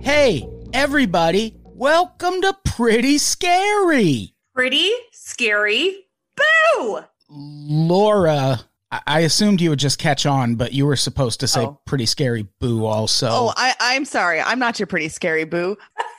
Hey, everybody, welcome to Pretty Scary. Pretty scary. Boo! Laura, I- I assumed you would just catch on, but you were supposed to say Oh. Pretty Scary Boo also. Oh, I, I'm sorry. I'm not your pretty scary boo.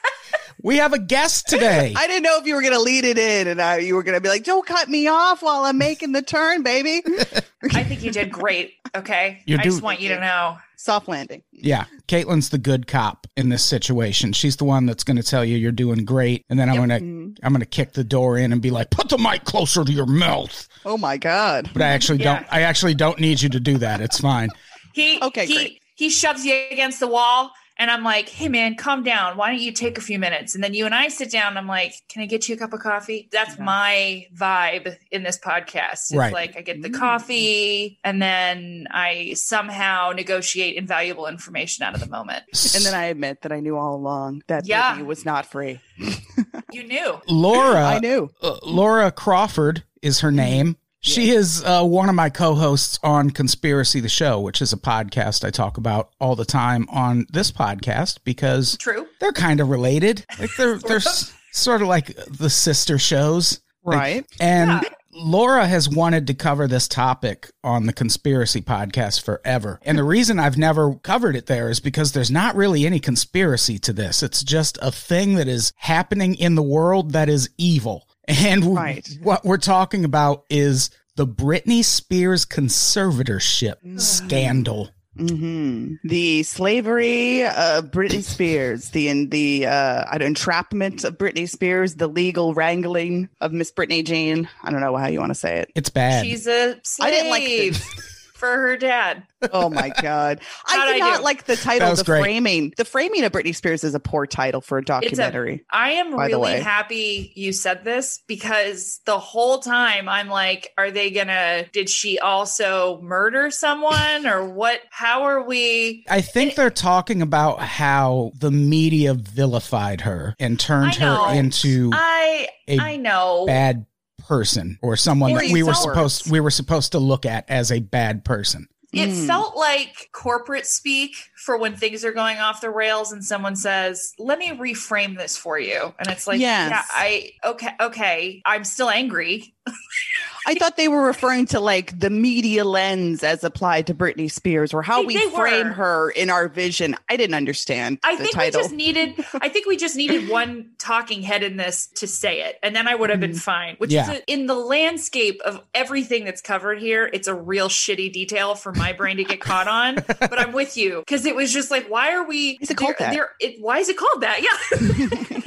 we have a guest today. I didn't know if you were going to lead it in and I, you were going to be like, don't cut me off while I'm making the turn, baby. I think you did great. Okay. You I do- just want you to know. Soft landing. yeah, Caitlin's the good cop in this situation. She's the one that's going to tell you you're doing great, and then I'm Yep. going to Mhm. I'm going to kick the door in and be like, "Put the mic closer to your mouth." Oh my God. But I actually Yeah. don't. I actually don't need you to do that. It's fine. He Okay, he great. he shoves you against the wall and I'm like, "Hey man, calm down. Why don't you take a few minutes?" And then you and I sit down and I'm like, "Can I get you a cup of coffee?" That's Yeah. my vibe in this podcast. It's Right. like I get the Mm. coffee and then I somehow negotiate invaluable information out of the moment. And then I admit that I knew all along that Yeah. movie was not free. You knew. Laura, I knew. uh, Laura Crawford is her name. She is uh, one of my co-hosts on Conspiracy the Show, which is a podcast I talk about all the time on this podcast because True. they're kind of related. Like they're they're Sort s- sort of like the sister shows, Like, Right. and Yeah. Laura has wanted to cover this topic on the Conspiracy podcast forever. And the reason I've never covered it there is because there's not really any conspiracy to this. It's just a thing that is happening in the world that is evil. And Right. what we're talking about is the Britney Spears conservatorship scandal. hmm The slavery of Britney Spears, the in the uh, entrapment of Britney Spears, the legal wrangling of Miss Britney Jean. I don't know how you want to say it. It's bad. She's a I slave I didn't like the- for her dad. Oh my god! How'd I I did not do? like the title. The great. framing, the framing of Britney Spears is a poor title for a documentary. I am by the really way. happy you said this because the whole time I'm like, are they gonna, did she also murder someone or what? How are we? I think they're talking about how the media vilified her and turned her into I, a I know. bad person or someone that we were results. supposed we were supposed to look at as a bad person. It Mm. felt like corporate speak for when things are going off the rails and someone says, "Let me reframe this for you." And it's like, Yes. yeah, I okay, okay. I'm still angry. I thought they were referring to like the media lens as applied to Britney Spears, or how They- we they frame were. her in our vision. I didn't understand I the think title. we just needed I think we just needed one talking head in this to say it and then I would have been mm-hmm. fine. Which Yeah. is a, in the landscape of everything that's covered here, it's a real shitty detail for my brain to get caught on. But I'm with you because it was just like, why are we? Is it called there- that? there- it, why is it called that? Yeah, what?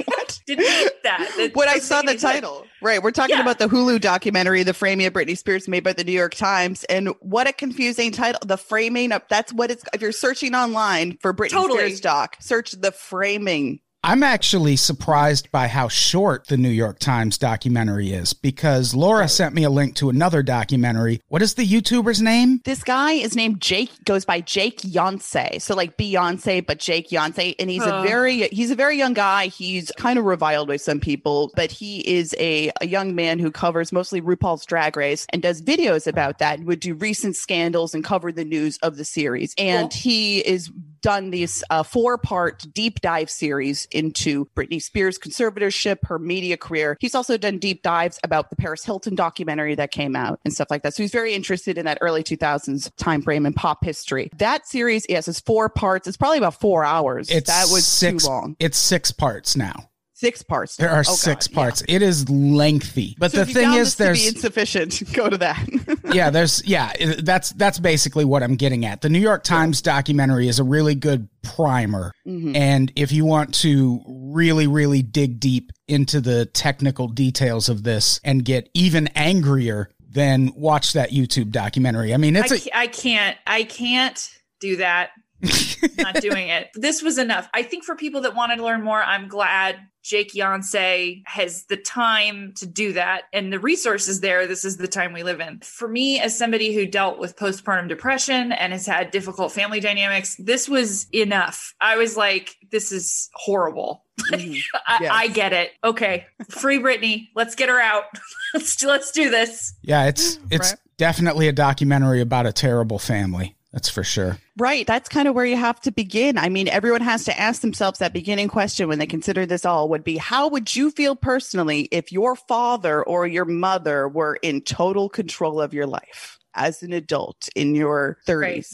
didn't need that. That when I saw the title, right? We're talking Yeah. about the Hulu documentary, "The Framing of Britney Spears," made by the New York Times, and what a confusing title! The framing of that's what it's. If you're searching online for Britney Totally. Spears doc, search the framing. I'm actually surprised by how short the New York Times documentary is because Laura sent me a link to another documentary. What is the YouTuber's name? This guy is named Jake, goes by Jake Yonsei. So like Beyonce, but Jake Yonsei. And he's a very, he's a very young guy. He's kind of reviled by some people, but he is a, a young man who covers mostly RuPaul's Drag Race and does videos about that and would do recent scandals and cover the news of the series. And Cool. he is done this uh, four part deep dive series into Britney Spears' conservatorship, her media career. He's also done deep dives about the Paris Hilton documentary that came out and stuff like that. So he's very interested in that early 2000s time frame and pop history. That series, yes, is four parts. It's probably about four hours. It's that was six, too long. It's six parts now. Six parts. There are Oh, six God, yeah. parts. It is lengthy. But So the if you thing found is this to be there's insufficient. Go to that. yeah, there's yeah, that's that's basically what I'm getting at. The New York Times documentary is a really good primer. Mhm. And if you want to really really dig deep into the technical details of this and get even angrier, then watch that YouTube documentary. I mean, it's a ca- I can't I can't do that not doing it. This was enough. I think for people that wanted to learn more, I'm glad Jake Yonsei has the time to do that and the resources there. This is the time we live in. For me, as somebody who dealt with postpartum depression and has had difficult family dynamics, this was enough. I was like, this is horrible. Mhm. I, Yes. I get it. Okay, free Britney. Let's get her out. let's do, let's do this. Yeah, it's it's Right. definitely a documentary about a terrible family. That's for sure. Right. That's kind of where you have to begin. I mean, everyone has to ask themselves that beginning question when they consider this all would be how would you feel personally if your father or your mother were in total control of your life as an adult in your 30s? Right.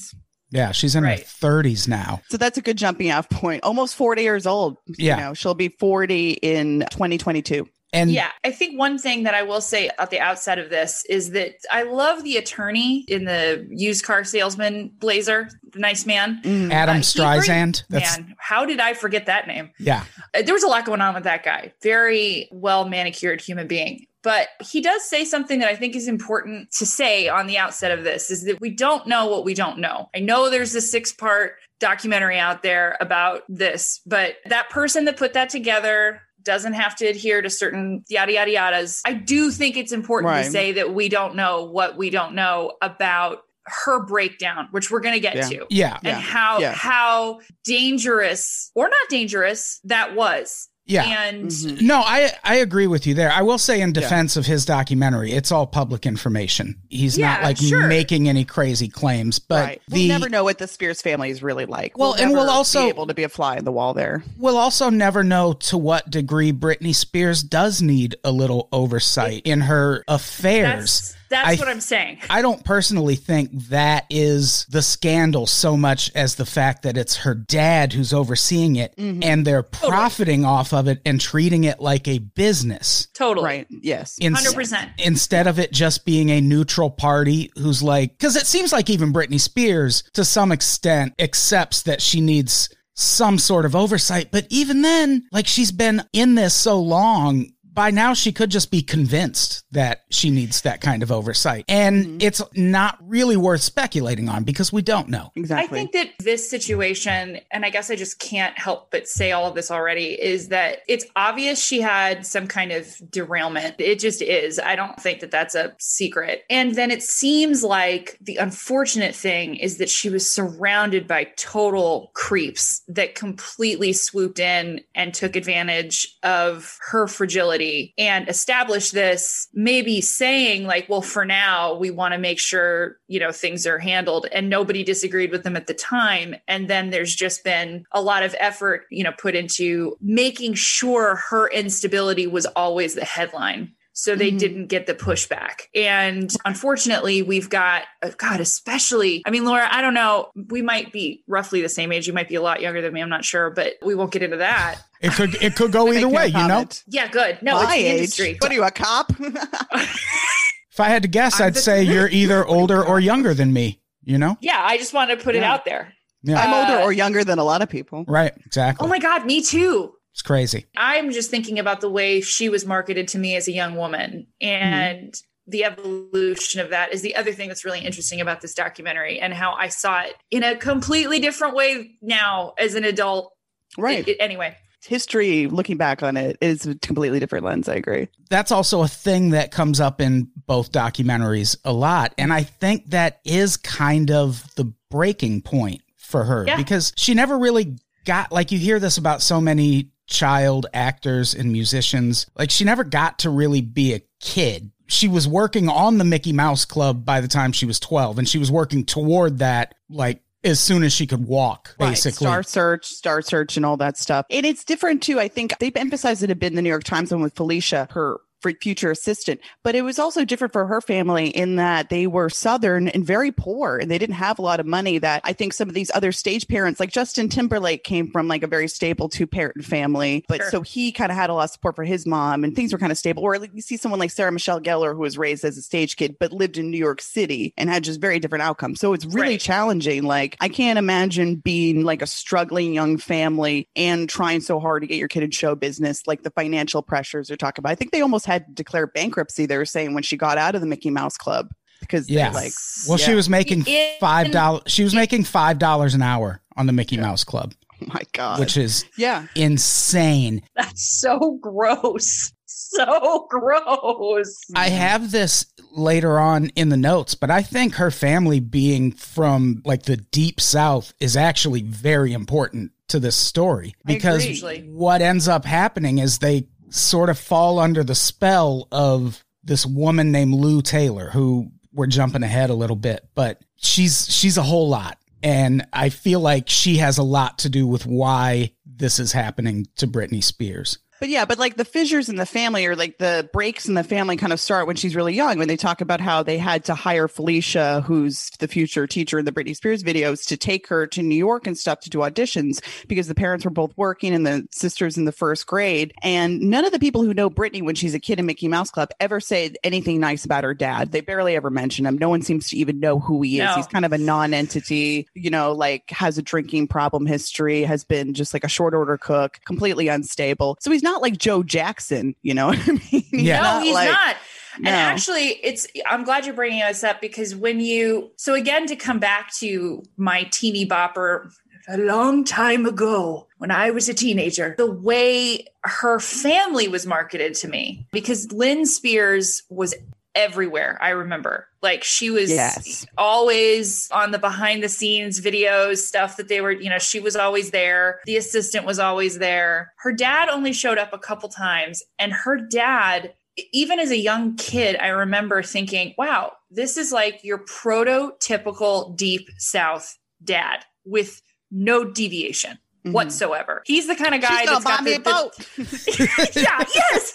Yeah, she's in Right. her 30s now. So that's a good jumping off point. Almost 40 years old. Yeah. You know, she'll be 40 in 2022. And Yeah, I think one thing that I will say at the outset of this is that I love the attorney in the used car salesman blazer, the nice man. Mhm. Adam Uh, he Streisand. That's Man, how did I forget that name? yeah. Uh, There was a lot going on with that guy. Very well manicured human being. But he does say something that I think is important to say on the outset of this is that we don't know what we don't know. I know there's a six part documentary out there about this, but that person that put that together doesn't have to adhere to certain yada yada yadas. I do think it's important Right. to say that we don't know what we don't know about her breakdown, which we're going to get Yeah. to Yeah. and Yeah. how Yeah. how dangerous or not dangerous that was. Yeah. And Mhm. No, I I agree with you there. I will say in defense of his documentary, it's all public information. He's not like sure. making any crazy claims, but right. the we'll never know what the Spears family is really like. Well, and we'll also- be able to be a fly in the wall there. we'll also never know to what degree Britney Spears does need a little oversight in her affairs. That's that's I- what I'm saying. I don't personally think that is the scandal so much as the fact that it's her dad who's overseeing it Mhm. and they're profiting off of it and treating it like a business Totally. Right. Yes. in- 100%. instead of it just being a neutral party who's like because it seems like even Britney Spears to some extent accepts that she needs some sort of oversight but even then like she's been in this so long by now she could just be convinced that she needs that kind of oversight and mm-hmm. it's not really worth speculating on because we don't know Exactly. I think that this situation, and I guess I just can't help but say all of this already, is that it's obvious she had some kind of derailment. It just is. I don't think that that's a secret. And then it seems like the unfortunate thing is that she was surrounded by total creeps that completely swooped in and took advantage of her fragility and establish this, maybe saying, like, well, for now, we want to make sure, you know, things are handled. And nobody disagreed with them at the time. And then there's just been a lot of effort, you know, put into making sure her instability was always the headline. So they Mhm. didn't get the pushback. And unfortunately, we've got, uh, God, especially, I mean, Laura, I don't know. We might be roughly the same age. You might be a lot younger than me. I'm not sure, but we won't get into that. it could it could go Make either no way you know. Yeah, good. No, My it's the age. industry. What are you, a cop? if i had to guess I'm i'd the- say you're either older or younger than me you know Yeah, I just wanted to put it out there. yeah I'm older Uh, or younger than a lot of people. right exactly Oh my God, me too. It's crazy I'm just thinking about the way she was marketed to me as a young woman and mm-hmm. the evolution of that is the other thing that's really interesting about this documentary and how I saw it in a completely different way now as an adult. Right. It- it- anyway, History, looking back on it, is a completely different lens. I agree. that's also a thing that comes up in both documentaries a lot. And I think that is kind of the breaking point for her Yeah. because she never really got, like, you hear this about so many child actors and musicians. Like, she never got to really be a kid. She was working on the Mickey Mouse Club by the time she was 12, and she was working toward that, like, as soon as she could walk, basically. Right. Star Search, Star Search, and all that stuff. And it's different too. I think they've emphasized it a bit in the New York Times one with Felicia, her future assistant. But it was also different for her family in that they were Southern and very poor and they didn't have a lot of money that I think some of these other stage parents, like Justin Timberlake, came from like a very stable two parent family. But Sure. so he kind of had a lot of support for his mom and things were kind of stable. Or like you see someone like Sarah Michelle Gellar, who was raised as a stage kid, but lived in New York City and had just very different outcomes. So it's really Right. challenging. Like I can't imagine being like a struggling young family and trying so hard to get your kid in show business, like the financial pressures they're talking about. I think they almost had to declare bankruptcy, they were saying when she got out of the Mickey Mouse Club because Yeah. like Well, she was making five dollars. She was making five dollars an hour on the Mickey Mouse Club, Oh my God. which is yeah. insane. That's so gross. So gross. I have this later on in the notes, but I think her family being from like the deep south is actually very important to this story because agree. what ends up happening is they sort of fall under the spell of this woman named Lou Taylor who we're jumping ahead a little bit, but she's she's a whole lot and I feel like she has a lot to do with why this is happening to Britney Spears. But yeah, but like the fissures in the family or like the breaks in the family kind of start when she's really young. When they talk about how they had to hire Felicia, who's the future teacher in the Britney Spears videos, to take her to New York and stuff to do auditions because the parents were both working and the sisters in the first grade. And none of the people who know Britney when she's a kid in Mickey Mouse Club ever say anything nice about her dad. They barely ever mention him. No one seems to even know who he is. No. He's kind of a non-entity, you know, like has a drinking problem history, has been just like a short order cook, completely unstable. So he's not like Joe Jackson, you know what I mean? He's Yeah. no, he's like- not. No. And actually, it's I'm glad you're bringing this up because when you so again to come back to my teeny bopper a long time ago when I was a teenager, the way her family was marketed to me because Lynn Spears was everywhere. I remember like she was Yes. always on the behind the scenes videos stuff that they were you know she was always there the assistant was always there her dad only showed up a couple times and her dad even as a young kid i remember thinking wow this is like your prototypical deep south dad with no deviation Mhm. whatsoever he's the kind of guy She's gonna that's got buy me the, a boat. yeah yes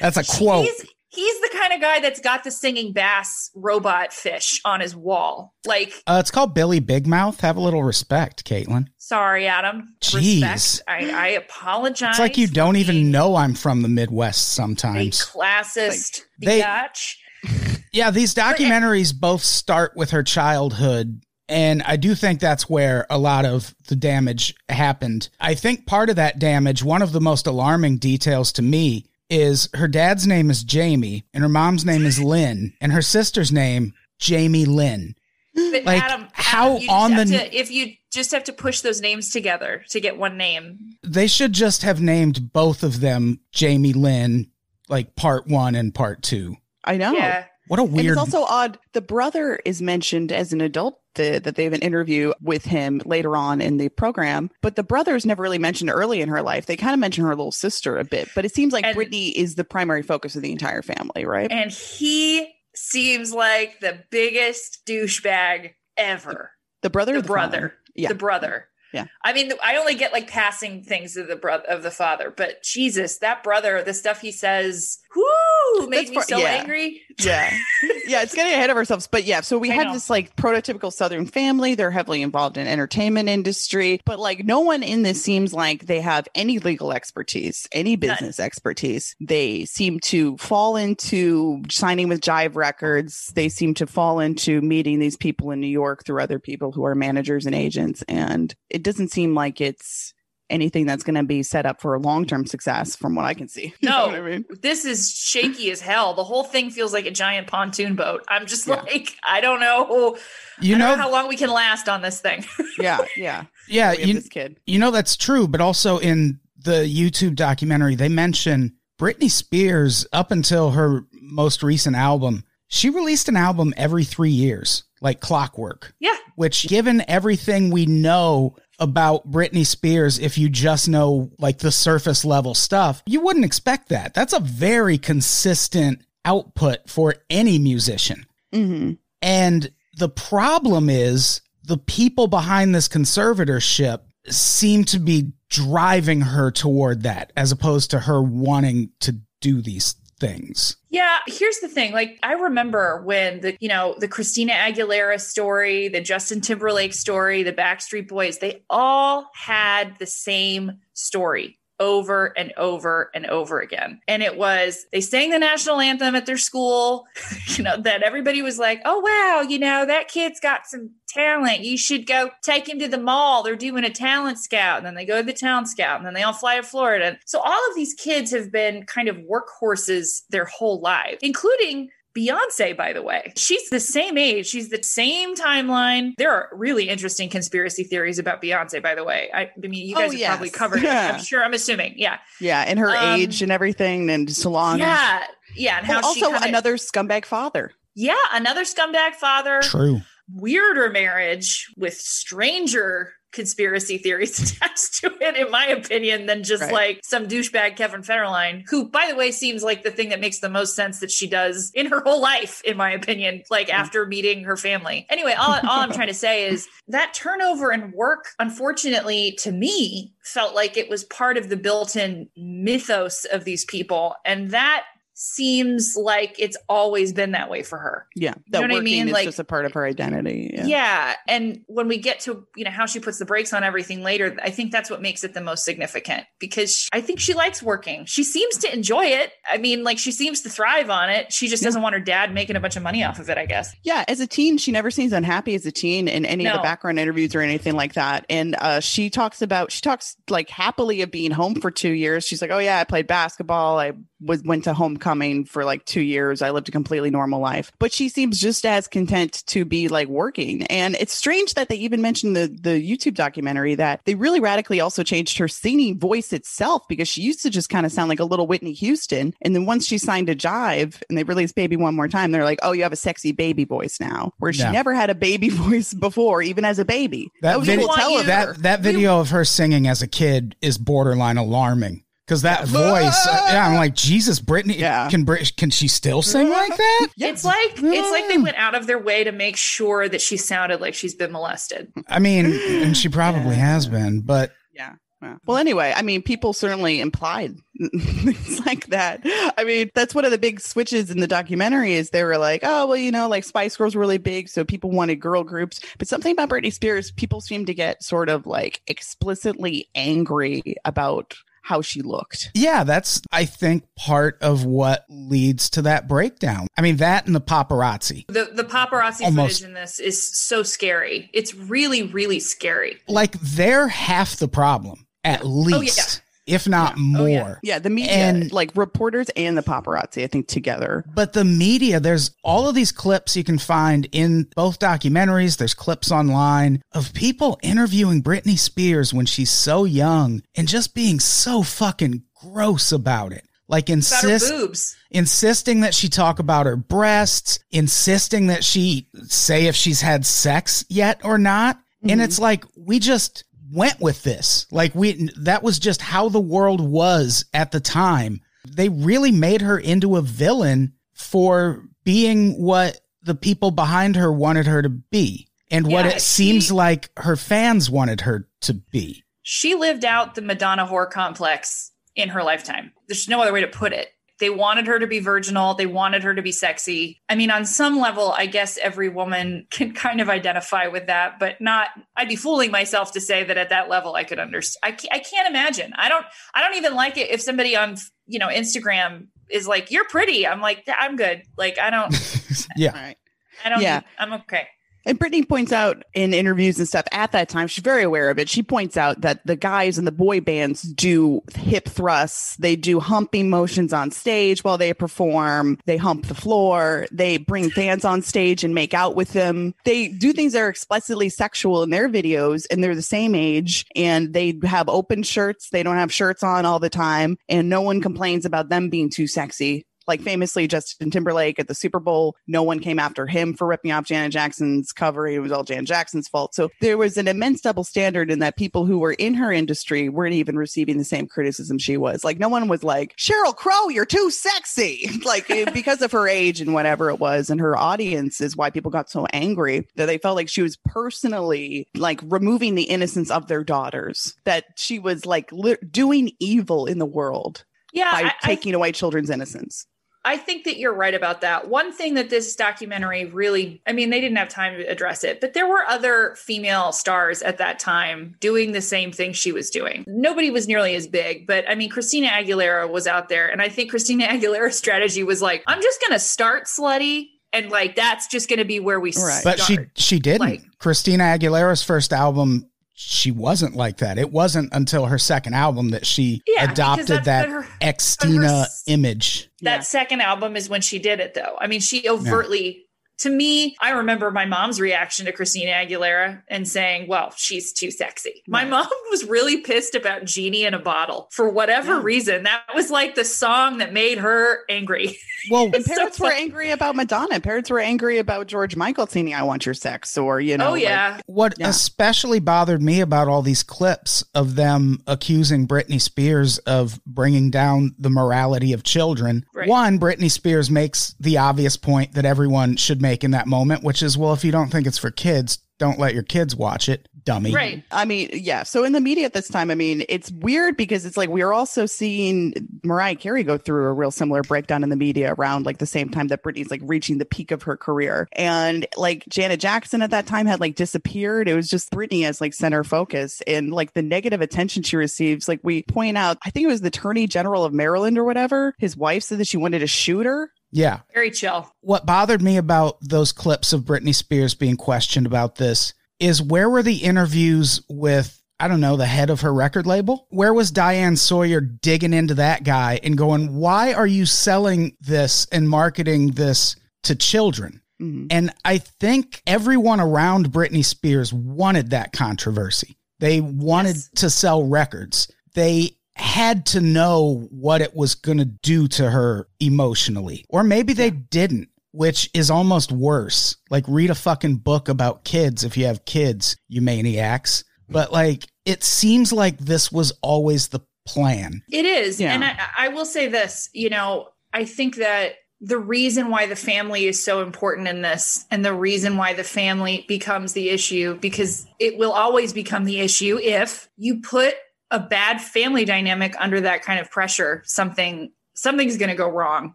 That's a quote. He's, he's the kind of guy that's got the singing bass robot fish on his wall. Like, Uh, it's called Billy Big Mouth. Have a little respect, Caitlin. sorry, Adam. Jeez. Respect. I, I apologize. It's like you don't even know I'm from the Midwest a sometimes. classist They- biatch. Yeah, these documentaries both start with her childhood. And I do think that's where a lot of the damage happened. I think part of that damage, one of the most alarming details to me, is her dad's name is Jamie and her mom's name is Lynn and her sister's name, Jamie Lynn. But like, Adam, how Adam, you just on the- to, if you just have to push those names together to get one name. They should just have named both of them Jamie Lynn, like part one and part two. I know. Yeah. What a And weird. it's also odd. The brother is mentioned as an adult the, that they have an interview with him later on in the program, but the brother is never really mentioned early in her life. They kind of mention her little sister a bit, but it seems like And- Britney is the primary focus of the entire family, right? And he seems like the biggest douchebag ever. the brother, the the brother. father? Yeah. The brother. Yeah. I mean, I only get like passing things of the brother of the father, but Jesus, that brother, the stuff he says, whoo, made That's me part- so yeah. angry. yeah yeah it's getting ahead of ourselves but yeah so we I have know. this like prototypical southern family they're heavily involved in entertainment industry but like no one in this seems like they have any legal expertise any business expertise they seem to fall into signing with jive records they seem to fall into meeting these people in new york through other people who are managers and agents and it doesn't seem like it's anything that's going to be set up for long-term success from what i can see You know No. what i mean This is shaky as hell. The whole thing feels like a giant pontoon boat. I'm just Yeah. like, I don't know. you I don't know, know how long we can last on this thing. yeah yeah yeah, you, this kid You know that's true, but also in the YouTube documentary, they mention Britney Spears up until her most recent album. She released an album every three years, like clockwork. Yeah. Which, given everything we know about Britney Spears, if you just know like the surface level stuff, you wouldn't expect that. That's a very consistent output for any musician. hmm And the problem is the people behind this conservatorship seem to be driving her toward that as opposed to her wanting to do these things. Yeah, here's the thing. Like I remember when the, you know, the Christina Aguilera story, the Justin Timberlake story, the Backstreet Boys, they all had the same story over and over and over again. And it was they sang the national anthem at their school, you know, that everybody was like, "Oh wow, you know, that kid's got some talent. You should go take him to the mall. They're doing a talent scout." And then they go to the town scout and then they all fly to Florida. So all of these kids have been kind of workhorses their whole life, including Beyonce, by the way. She's the same age. She's the same timeline. There are really interesting conspiracy theories about Beyonce, by the way. I, I mean, you Oh, guys have yes. probably covered Yeah. it. I'm sure. I'm assuming. Yeah. Yeah, and her Um, age and everything, and salon. Yeah. Yeah. And how Well, she also kinda- another scumbag father. yeah, another scumbag father. True. weirder marriage with stranger conspiracy theories attached to it, in my opinion, than just Right. like some douchebag Kevin Federline, who, by the way, seems like the thing that makes the most sense that she does in her whole life, in my opinion, like hmm. after meeting her family. Anyway, all, all I'm trying to say is that turnover in work, unfortunately, to me, felt like it was part of the built in mythos of these people. And that seems like it's always been that way for her. Yeah, know that what I mean? Like- just a part of her identity. Yeah. Yeah. And when we get to, you know, how she puts the brakes on everything later, I think that's what makes it the most significant because sh- I think she likes working. She seems to enjoy it. I mean, like she seems to thrive on it. She just doesn't want her dad making a bunch of money off of it, I guess. Yeah, as a teen, she never seems unhappy as a teen in any of the background interviews or anything like that. And uh, she talks about she talks like happily of being home for two years. She's like, "Oh yeah, I played basketball. I was went to homecoming for like two years. I lived a completely normal life." But she seems just as content to be like working. And it's strange that they even mentioned the the YouTube documentary that they really radically also changed her singing voice itself because she used to just kind of sound like a little Whitney Houston. And then once she signed to Jive and they released Baby One More Time, they're like, "Oh, you have a sexy baby voice now," where she Yeah. never had a baby voice before, even as a baby. That was video, a tell her. that that video of her singing as a kid is borderline alarming because that voice. uh, yeah, I'm like Jesus, Britney. Yeah. can Brit- can she still sing like that? It's like it's like they went out of their way to make sure that she sounded like she's been molested. I mean, and she probably has been, but Yeah. yeah. Well, anyway, I mean, people certainly implied things like that. I mean, that's one of the big switches in the documentary is they were like, oh, well, you know, like Spice Girls were really big, so people wanted girl groups. But something about Britney Spears, people seem to get sort of like explicitly angry about how she looked. yeah, that's I think part of what leads to that breakdown. I mean, that and the paparazzi. The the paparazzi Almost. footage in this is so scary. It's really, really scary. Like they're half the problem, at oh, least, if not more. Oh, yeah. Yeah, the media, And- like reporters and the paparazzi, I think together. But the media, there's all of these clips you can find in both documentaries. There's clips online of people interviewing Britney Spears when she's so young and just being so fucking gross about it. Like insist boobs. insisting that she talk about her breasts, insisting that she say if she's had sex yet or not. And mm-hmm. it's like we just went with this. Like we that was just how the world was at the time. They really made her into a villain for being what the people behind her wanted her to be and what Yeah, it seems like her fans wanted her to be. She lived out the Madonna whore complex in her lifetime. There's no other way to put it. They wanted her to be virginal. They wanted her to be sexy. I mean, on some level, I guess every woman can kind of identify with that, but not. I'd be fooling myself to say that at that level I could understand. I can't, I can't imagine. I don't. I don't even like it if somebody on you know Instagram is like, "You're pretty." I'm like, "I'm good." Like, I don't. Yeah. Right. I don't. Yeah. I'm okay. And Britney points out in interviews and stuff at that time, she's very aware of it. She points out that the guys in the boy bands do hip thrusts. They do humping motions on stage while they perform. They hump the floor. They bring fans on stage and make out with them. They do things that are explicitly sexual in their videos and they're the same age and they have open shirts. They don't have shirts on all the time and no one complains about them being too sexy like famously Justin Timberlake at the Super Bowl, no one came after him for ripping off Janet Jackson's cover. It was all Janet Jackson's fault. So there was an immense double standard in that people who were in her industry weren't even receiving the same criticism she was. Like no one was like, Sheryl Crow, you're too sexy. like because of her age and whatever it was. And her audience is why people got so angry that they felt like she was personally like removing the innocence of their daughters, that she was like li- doing evil in the world Yeah, by I- I taking away children's innocence. I think that you're right about that. One thing that this documentary really, I mean, they didn't have time to address it, but there were other female stars at that time doing the same thing she was doing. Nobody was nearly as big, but I mean, Christina Aguilera was out there. And I think Christina Aguilera's strategy was like, I'm just going to start slutty. And like, that's just going to be where we Right. But she she didn't. Like- Christina Aguilera's first album she wasn't like that. It wasn't until her second album that she Yeah, adopted that what her- Xtina her image. that Yeah. second album is when she did it though i mean she overtly to me i remember my mom's reaction to christina aguilera and saying well she's too sexy my mom was really pissed about genie in a bottle for whatever Yeah. reason that was like the song that made her angry Well, And so parents were angry about Madonna. Parents were angry about George Michael singing "I Want Your Sex" or you know. oh like- yeah what Yeah. especially bothered me about all these clips of them accusing Britney Spears of bringing down the morality of children. Right. One, Britney Spears makes the obvious point that everyone should make in that moment, which is, well, if you don't think it's for kids, don't let your kids watch it, dummy. right I mean, yeah. So in the media at this time, I mean, it's weird because it's like we are also seeing Mariah Carey go through a real similar breakdown in the media around like the same time that Britney's like reaching the peak of her career. And like Janet Jackson at that time had like disappeared. It was just Britney as like center focus and like the negative attention she receives. Like we point out, I think it was the Attorney General of Maryland or whatever. His wife said that she wanted to shoot her. Yeah. very chill What bothered me about those clips of Britney Spears being questioned about this is where were the interviews with, I don't know, the head of her record label? Where was Diane Sawyer digging into that guy and going, why are you selling this and marketing this to children? Mhm. And I think everyone around Britney Spears wanted that controversy. They wanted Yes. to sell records. They had to know what it was going to do to her emotionally. Or maybe they didn't, which is almost worse. Like, read a fucking book about kids if you have kids, you maniacs. Mm. But, like, it seems like this was always the plan. It is. Yeah. And I, I will say this, you know, I think that the reason why the family is so important in this and the reason why the family becomes the issue, because it will always become the issue if you put a bad family dynamic under that kind of pressure, something something's going to go wrong.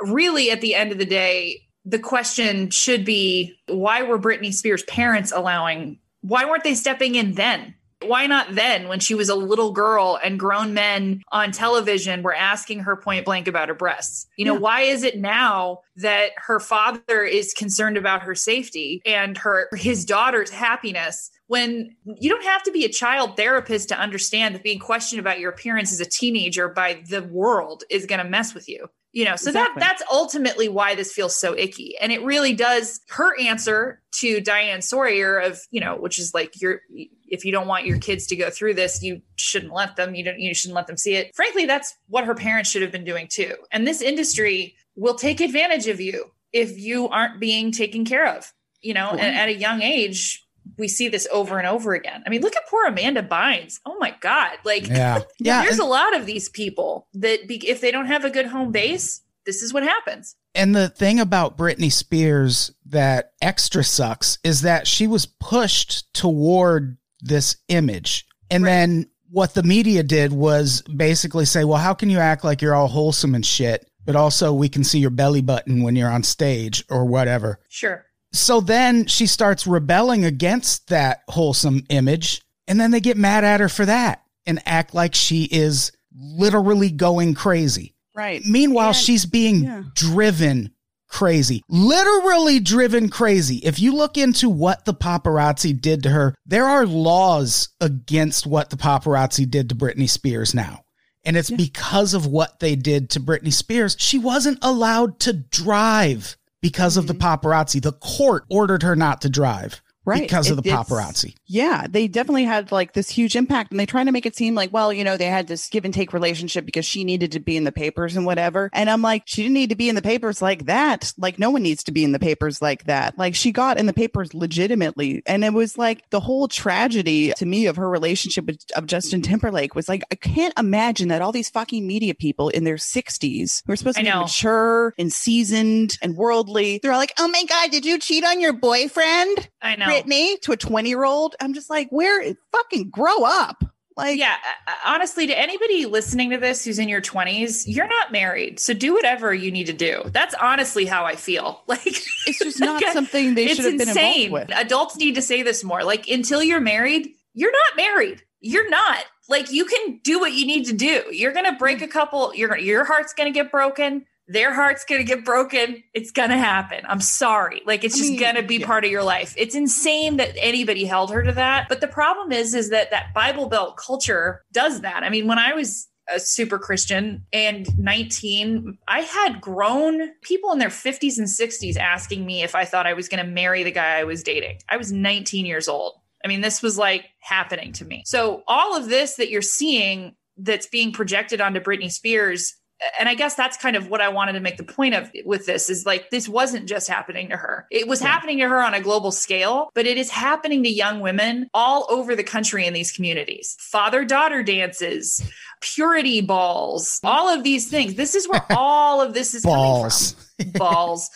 Really, at the end of the day, the question should be why were Britney Spears' parents allowing, why weren't they stepping in then? Why not then when she was a little girl and grown men on television were asking her point blank about her breasts? You know, Yeah. why is it now that her father is concerned about her safety and her his daughter's happiness when you don't have to be a child therapist to understand that being questioned about your appearance as a teenager by the world is going to mess with you you know? So Exactly. that that's ultimately why this feels so icky. And it really does her answer to diane sawyer of you know which is like you're if you don't want your kids to go through this you shouldn't let them. You don't you shouldn't let them see it. Frankly that's what her parents should have been doing too. And this industry will take advantage of you if you aren't being taken care of you know and at a young age we see this over and over again i mean look at poor amanda bynes oh my god like Yeah. Yeah. there's and- a lot of these people that be, if they don't have a good home base this is what happens And the thing about Britney Spears that extra sucks is that she was pushed toward this image. And Right. then what the media did was basically say, well, how can you act like you're all wholesome and shit, but also we can see your belly button when you're on stage or whatever. sure So then she starts rebelling against that wholesome image. And then they get mad at her for that and act like she is literally going crazy. Right. Meanwhile, And- she's being yeah. driven crazy, literally driven crazy. If you look into what the paparazzi did to her, there are laws against what the paparazzi did to Britney Spears now. And it's Yeah. because of what they did to Britney Spears. She wasn't allowed to drive because of the mm-hmm. paparazzi. The court ordered her not to drive Right. because of It- the paparazzi. Yeah, they definitely had like this huge impact and they try to make it seem like, well, you know, they had this give and take relationship because she needed to be in the papers and whatever. And I'm like, she didn't need to be in the papers like that. Like no one needs to be in the papers like that. Like she got in the papers legitimately. And it was like the whole tragedy to me of her relationship with of Justin Timberlake was like, I can't imagine that all these fucking media people in their 60s who are supposed to be mature and seasoned and worldly, they're all like, oh my God, did you cheat on your boyfriend? i know Britney to a 20 year old. I'm just like, where fucking grow up? Like, yeah uh, honestly to anybody listening to this who's in your 20s you're not married so do whatever you need to do. That's honestly how i feel. Like it's just not Like, something they should have been insane. involved with. adults need to say this more. Like until you're married you're not married. You're not. Like you can do what you need to do. You're gonna break a couple your your heart's gonna get broken their heart's going to get broken. It's going to happen. I'm sorry. Like it's I just mean, going to be yeah. part of your life. It's insane that anybody held her to that. But the problem is is that that Bible Belt culture does that. I mean, when I was a super Christian and 19, I had grown people in their 50s and 60s asking me if I thought I was going to marry the guy I was dating. I was 19 years old. I mean, this was like happening to me. So all of this that you're seeing that's being projected onto Britney Spears and I guess that's kind of what I wanted to make the point of with this is like this wasn't just happening to her. It was happening to her on a global scale, but it is happening to young women all over the country in these communities. Father-daughter dances, purity balls, all of these things. This is where all of this is Balls. coming from. Balls.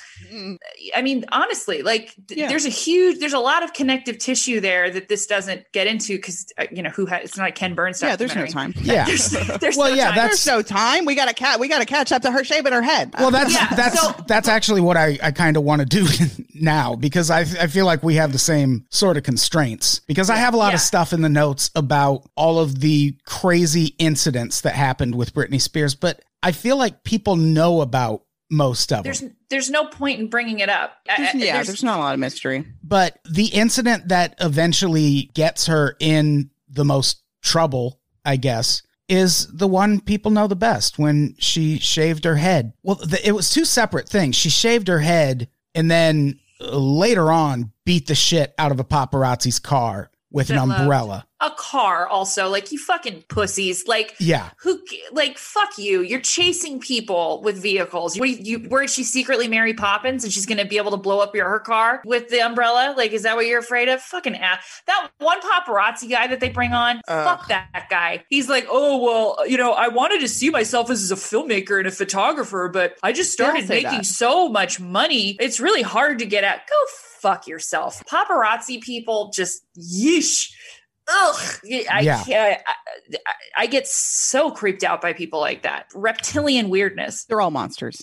I mean, honestly, like th- Yeah. there's a huge, there's a lot of connective tissue there that this doesn't get into because uh, you know who has it's not a Ken Burns. Yeah, there's no time. Yeah. There's, there's Well, no yeah, time. that's- There's no time. We got to cat. We got to catch up to her shaving her head. Well, that's Yeah, that's so- that's actually what I, I kind of want to do now because I I feel like we have the same sort of constraints because I have a lot Yeah. of stuff in the notes about all of the crazy incidents that happened with Britney Spears, but I feel like people know about most of there's them. there's no point in bringing it up. There's- yeah, there's- there's, not a lot of mystery. But the incident that eventually gets her in the most trouble, I guess, is the one people know the best when she shaved her head. Well, the, it was two separate things. She shaved her head and then uh, later on beat the shit out of a paparazzi's car with an umbrella. loved. Umbrella. a car also like you fucking pussies. Like Yeah. who like fuck you. You're chasing people with vehicles. What you, you where she secretly mary poppins and she's gonna be able to blow up your her car with the umbrella? Like is that what you're afraid of? Fucking ass that one paparazzi guy that they bring on Ugh. fuck that guy. He's like oh well you know i wanted to see myself as a filmmaker and a photographer but i just started making that. so much money. It's really hard to get at. Go fuck yourself. Paparazzi people just yeesh Ugh, I, Yeah. can't, I, I, I get so creeped out by people like that. Reptilian weirdness. They're all monsters.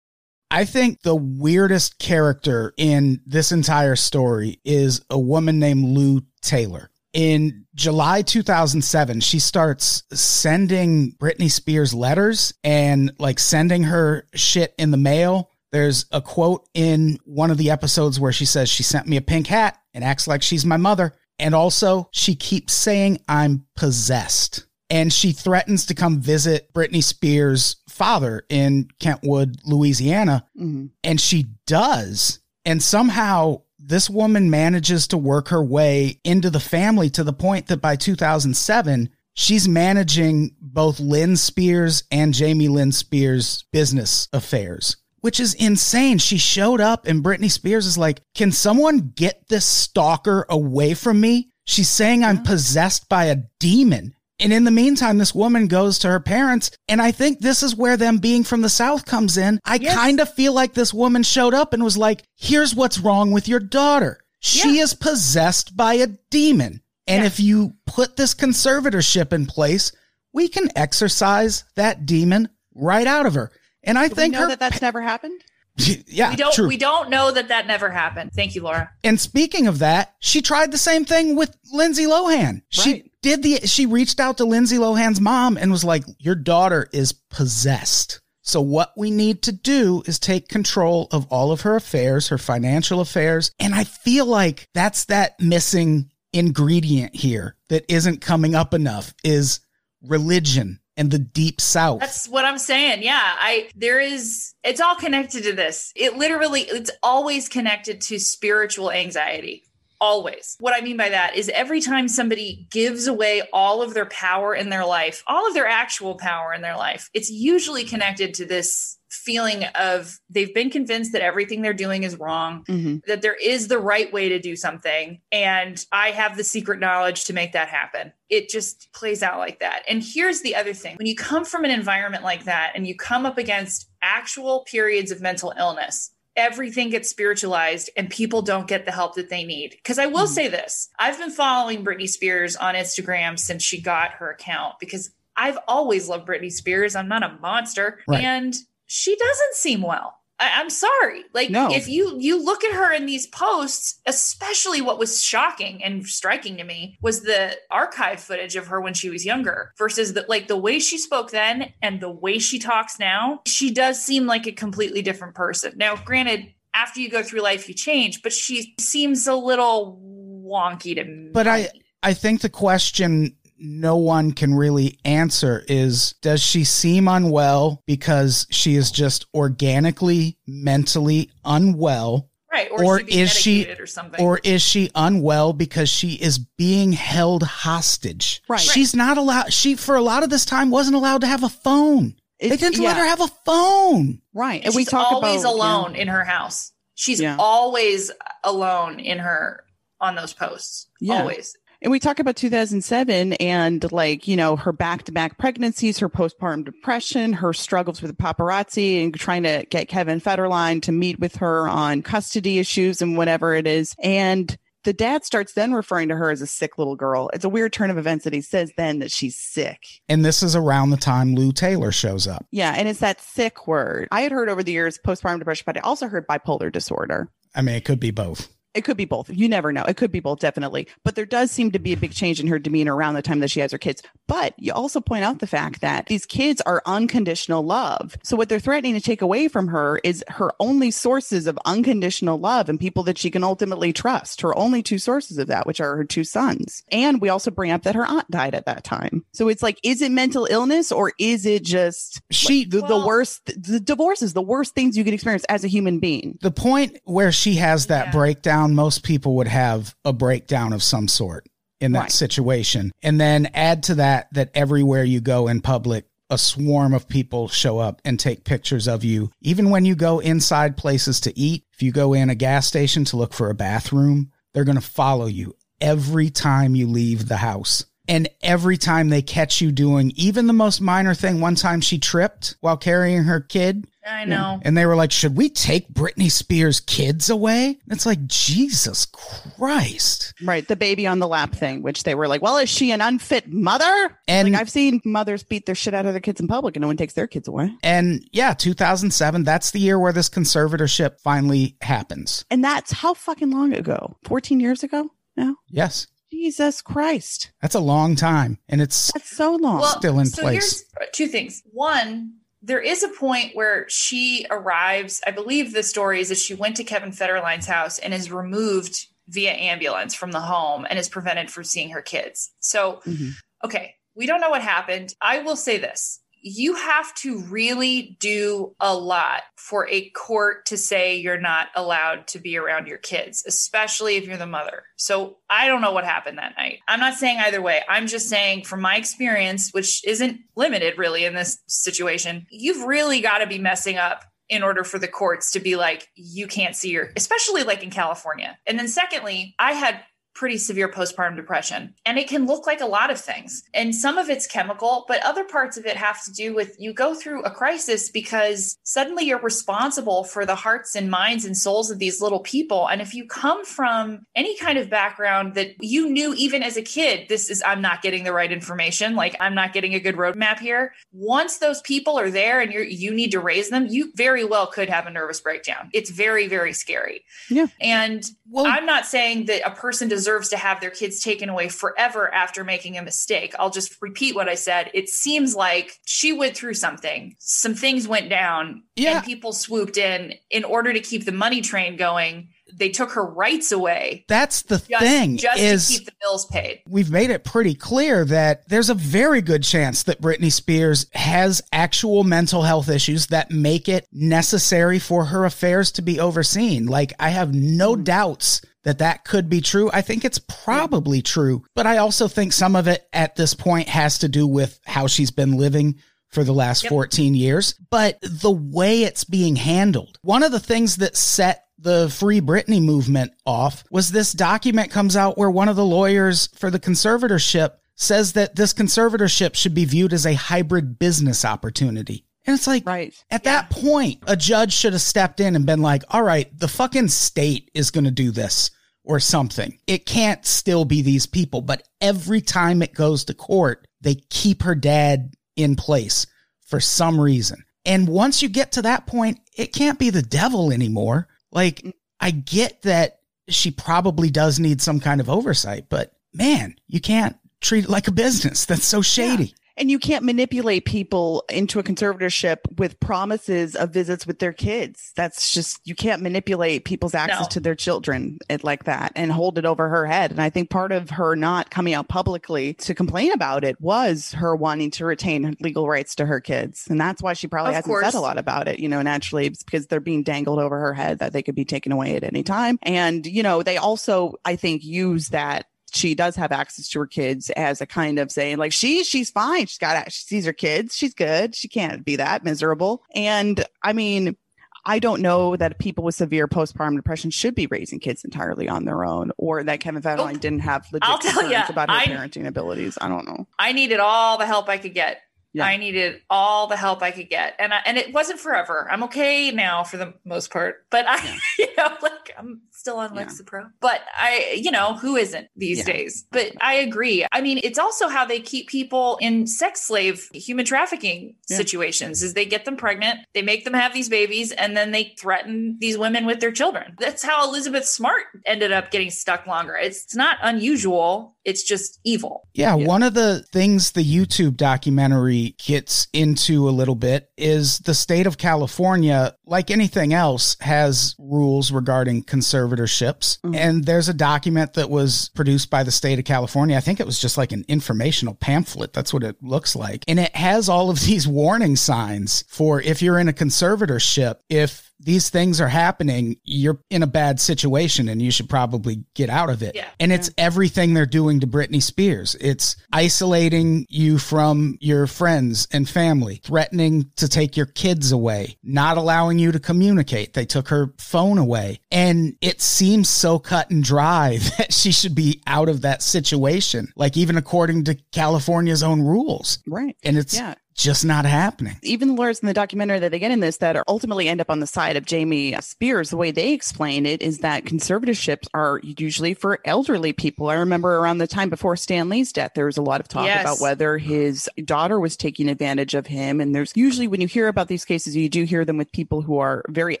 I think the weirdest character in this entire story is a woman named Lou Taylor. In July 2007, she starts sending Britney Spears letters and like sending her shit in the mail. There's a quote in one of the episodes where she says she sent me a pink hat and acts like she's my mother. And also, she keeps saying I'm possessed. And she threatens to come visit Britney Spears' father in Kentwood, Louisiana. Mhm. And she does. And somehow this woman manages to work her way into the family to the point that by 2007, she's managing both Lynn Spears and Jamie Lynn Spears' business affairs, which is insane. She showed up and Britney Spears is like, Can someone get this stalker away from me? She's saying I'm possessed by a demon. And in the meantime, this woman goes to her parents. And I think this is where them being from the South comes in. I Yes. kind of feel like this woman showed up and was like, here's what's wrong with your daughter. She is possessed by a demon. And Yeah. if you put this conservatorship in place, we can exorcise that demon right out of her. And I Do we think know her, that that's never happened. yeah, we don't true. we don't know that that never happened. Thank you, Laura. And speaking of that, she tried the same thing with Lindsay Lohan. She Right. Did the she reached out to Lindsay Lohan's mom and was like, "Your daughter is possessed." So what we need to do is take control of all of her affairs, her financial affairs, and I feel like that's that missing ingredient here that isn't coming up enough is religion and the deep south. That's what I'm saying. Yeah, I there is it's all connected to this. It literally it's always connected to spiritual anxiety. Always. What I mean by that is every time somebody gives away all of their power in their life, all of their actual power in their life, it's usually connected to this feeling of they've been convinced that everything they're doing is wrong, hmm that there is the right way to do something. And I have the secret knowledge to make that happen. It just plays out like that. And here's the other thing when you come from an environment like that and you come up against actual periods of mental illness, everything gets spiritualized and people don't get the help that they need. Because I will Mhm. say this I've been following Britney Spears on Instagram since she got her account because I've always loved Britney Spears. I'm not a monster. Right. And she doesn't seem well. I, I'm sorry. Like No. if you you look at her in these posts, especially what was shocking and striking to me was the archive footage of her when she was younger versus the like the way she spoke then and the way she talks now. She does seem like a completely different person. Now, granted, after you go through life, you change, but she seems a little wonky to me. But I I think the question no one can really answer is does she seem unwell because she is just organically mentally unwell right, or, or she is she- or something. or is she unwell because she is being held hostage? Right. She's not allowed she for a lot of this time wasn't allowed to have a phone. they didn't let her have a phone. Right. and And we she's talk always about alone yeah. in her house. She's Yeah. always alone in her on those posts. Yeah. Always. And we talk about 2007 and like, you know, her back to back pregnancies, her postpartum depression, her struggles with the paparazzi and trying to get Kevin Federline to meet with her on custody issues and whatever it is. And the dad starts then referring to her as a sick little girl. It's a weird turn of events that he says then that she's sick. And this is around the time Lou Taylor shows up. Yeah. And it's that sick word. I had heard over the years postpartum depression, but I also heard bipolar disorder. I mean, it could be both. It could be both. You never know. It could be both, definitely. But there does seem to be a big change in her demeanor around the time that she has her kids. But you also point out the fact that these kids are unconditional love. So what they're threatening to take away from her is her only sources of unconditional love and people that she can ultimately trust. Her only two sources of that, which are her two sons. And we also bring up that her aunt died at that time. So it's like, is it mental illness or is it just She the, the Well- worst? The divorce is the worst things you can experience as a human being. the point where she has that Yeah. breakdown, most people would have a breakdown of some sort in that Right. situation. And then add to that that everywhere you go in public, a swarm of people show up and take pictures of you. Even when you go inside places to eat, if you go in a gas station to look for a bathroom, they're going to follow you every time you leave the house. And every time they catch you doing even the most minor thing, one time she tripped while carrying her kid. I know. And they were like, should we take Britney Spears' kids away? It's like, Jesus Christ. Right, the baby on the lap thing, which they were like, "Well, is she an unfit mother?" And like I've seen mothers beat their shit out of their kids in public, and no one takes their kids away. and yeah, 2007, that's the year where this conservatorship finally happens. And that's how fucking long ago? Fourteen years ago? No, Yes. Jesus Christ, That's a long time. And it's that's so long. Well, still in so place. here's two things. One, there is a point where she arrives. I believe the story is that she went to Kevin Federline's house and is removed via ambulance from the home and is prevented from seeing her kids. So, Mhm. okay, we don't know what happened. I will say this. You have to really do a lot for a court to say you're not allowed to be around your kids, especially if you're the mother. So I don't know what happened that night. I'm not saying either way. I'm just saying from my experience, which isn't limited really in this situation, you've really got to be messing up in order for the courts to be like, you can't see your, especially like in California. And then secondly, I had pretty severe postpartum depression. And it can look like a lot of things. And some of it's chemical, but other parts of it have to do with you go through a crisis because suddenly you're responsible for the hearts and minds and souls of these little people. And if you come from any kind of background that you knew even as a kid, this is, I'm not getting the right information, like I'm not getting a good roadmap here. Once those people are there and you're, you need to raise them, you very well could have a nervous breakdown. It's very, very scary. Yeah. And Well, I'm not saying that a person deserves to have their kids taken away forever after making a mistake. I'll just repeat what I said. It seems like she went through something. Some things went down Yeah. and people swooped in in order to keep the money train going. They took her rights away that's the just, thing just is to keep the bills paid. we've made it pretty clear that there's a very good chance that Britney Spears has actual mental health issues that make it necessary for her affairs to be overseen. Like, I have no mm-hmm. doubts that that could be true. I think it's probably true, but I also think some of it at this point has to do with how she's been living for the last Yep. 14 years, but the way it's being handled. One of the things that set the Free Britney movement off was this document comes out where one of the lawyers for the conservatorship says that this conservatorship should be viewed as a hybrid business opportunity. And it's like, Right. at that point, a judge should have stepped in and been like, all right, the fucking state is going to do this or something. It can't still be these people. But every time it goes to court, they keep her dad in place for some reason. And once you get to that point, it can't be the devil anymore. Like, I get that she probably does need some kind of oversight, but man, you can't treat it like a business. That's so shady. And you can't manipulate people into a conservatorship with promises of visits with their kids. That's just, you can't manipulate people's access No. to their children it, like that and hold it over her head. And I think part of her not coming out publicly to complain about it was her wanting to retain legal rights to her kids. And that's why she probably Of hasn't course. said a lot about it, you know, naturally, it's because they're being dangled over her head that they could be taken away at any time. And, you know, they also, I think, use that she does have access to her kids as a kind of saying like she she's fine she's got she sees her kids she's good she can't be that miserable and i mean I don't know that people with severe postpartum depression should be raising kids entirely on their own, or that Kevin Federline Nope. didn't have legit I'll tell concerns ya, about her I- parenting abilities. I don't know. I needed all the help I could get. Yeah. I needed all the help I could get. And I, and it wasn't forever. I'm okay now for the most part. But I Yeah. you know like I'm still on Yeah. Lexapro. But I you know, who isn't these Yeah. days? But I agree. I mean, it's also how they keep people in sex slave human trafficking Yeah. situations is they get them pregnant, they make them have these babies and then they threaten these women with their children. That's how Elizabeth Smart ended up getting stuck longer. It's, it's not unusual. It's just evil. Yeah, Yeah. one of the things the YouTube documentary gets into a little bit is the state of California, like anything else, has rules regarding conservatorships. Mhm. And there's a document that was produced by the state of California. I think it was just like an informational pamphlet. That's what it looks like. And it has all of these warning signs for if you're in a conservatorship, if these things are happening, you're in a bad situation and you should probably get out of it. Yeah. And it's everything they're doing to Britney Spears. It's isolating you from your friends and family, threatening to take your kids away, not allowing you to communicate. They took her phone away. And it seems so cut and dry that she should be out of that situation, like even according to California's own rules. Right. And it's Yeah. Just not happening. even the lawyers in the documentary that they get in this that are ultimately end up on the side of Jamie Spears, the way they explain it is that conservatorships are usually for elderly people. I remember around the time before Stan Lee's death, there was a lot of talk Yes. about whether his daughter was taking advantage of him. And there's usually when you hear about these cases, you do hear them with people who are very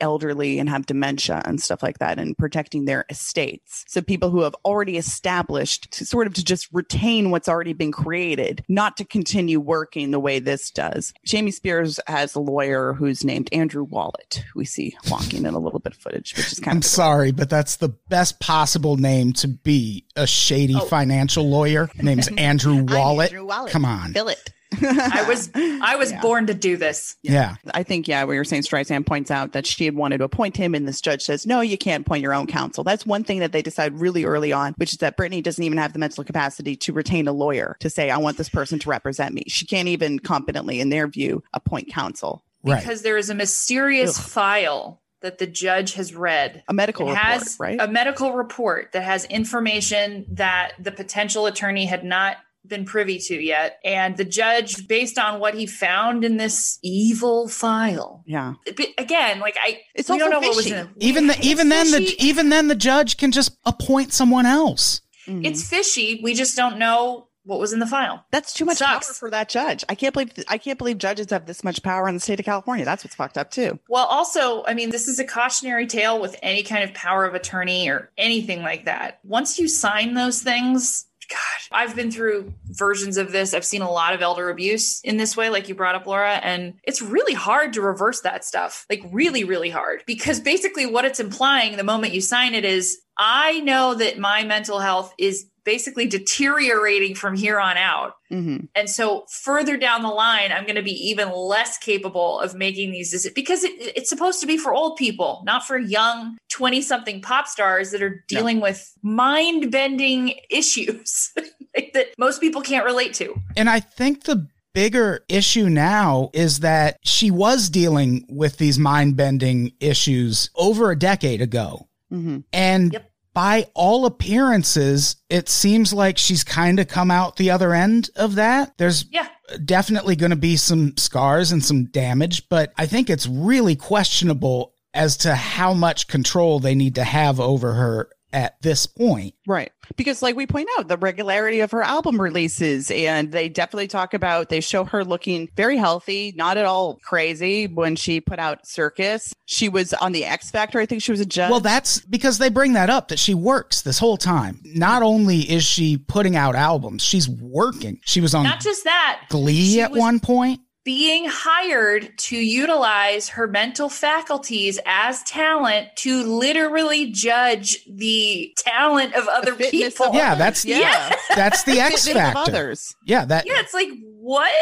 elderly and have dementia and stuff like that and protecting their estates. So people who have already established to sort of to just retain what's already been created, not to continue working the way this does. Jamie Spears has a lawyer who's named Andrew Wallet, who we see walking in a little bit of footage, which is kind of I'm sorry, but that's the best possible name to be a shady Oh. financial lawyer. Name's Andrew Wallet. Andrew Wallet. Come on. Fill it. I was I was Yeah. born to do this. Yeah. I think, yeah, we were saying Streisand points out that she had wanted to appoint him, and this judge says, no, you can't appoint your own counsel. That's one thing that they decide really early on, which is that Britney doesn't even have the mental capacity to retain a lawyer to say, I want this person to represent me. She can't even competently, in their view, appoint counsel. Right. because there is a mysterious Ugh. file that the judge has read. A medical report, has right? a medical report that has information that the potential attorney had not been privy to yet. And the judge, based on what he found in this evil file, yeah. but again, like I, It's we don't also know what was fishy. in it. even the, even then the even then the judge can just appoint someone else. Mhm. it's fishy. We just don't know what was in the file. That's too much Sucks. power for that judge. I can't believe I can't believe judges have this much power in the state of California. That's what's fucked up too. Well, also, I mean, this is a cautionary tale with any kind of power of attorney or anything like that. Once you sign those things, God, I've been through versions of this. I've seen a lot of elder abuse in this way, like you brought up, Laura, and it's really hard to reverse that stuff. Like, really, really hard. Because basically, what it's implying the moment you sign it is I know that my mental health is basically deteriorating from here on out. Mhm. And so further down the line, I'm going to be even less capable of making these decisions because it, it's supposed to be for old people, not for young 20 something pop stars that are dealing with mind bending issues that most people can't relate to. And I think the bigger issue now is that she was dealing with these mind bending issues over a decade ago. Mhm. And Yep. By all appearances, it seems like she's kind of come out the other end of that. There's Yeah. definitely going to be some scars and some damage, but I think it's really questionable as to how much control they need to have over her at this point. Right. Because, like we point out, the regularity of her album releases, and they definitely talk about, they show her looking very healthy, not at all crazy when she put out Circus. She was on the X Factor. I think she was a judge. Well, that's because they bring that up that she works this whole time. Not only is she putting out albums, she's working. She was on Not just that, Glee at was- one point. Being hired to utilize her mental faculties as talent to literally judge the talent of other people. of Yeah, that's yeah. that's the X factor. Yeah, that. Yeah, it's like what?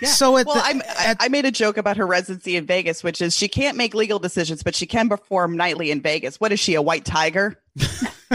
Yeah. So at well, the, I'm, I, at- I made a joke about her residency in Vegas, which is she can't make legal decisions, but she can perform nightly in Vegas. What is she, a white tiger?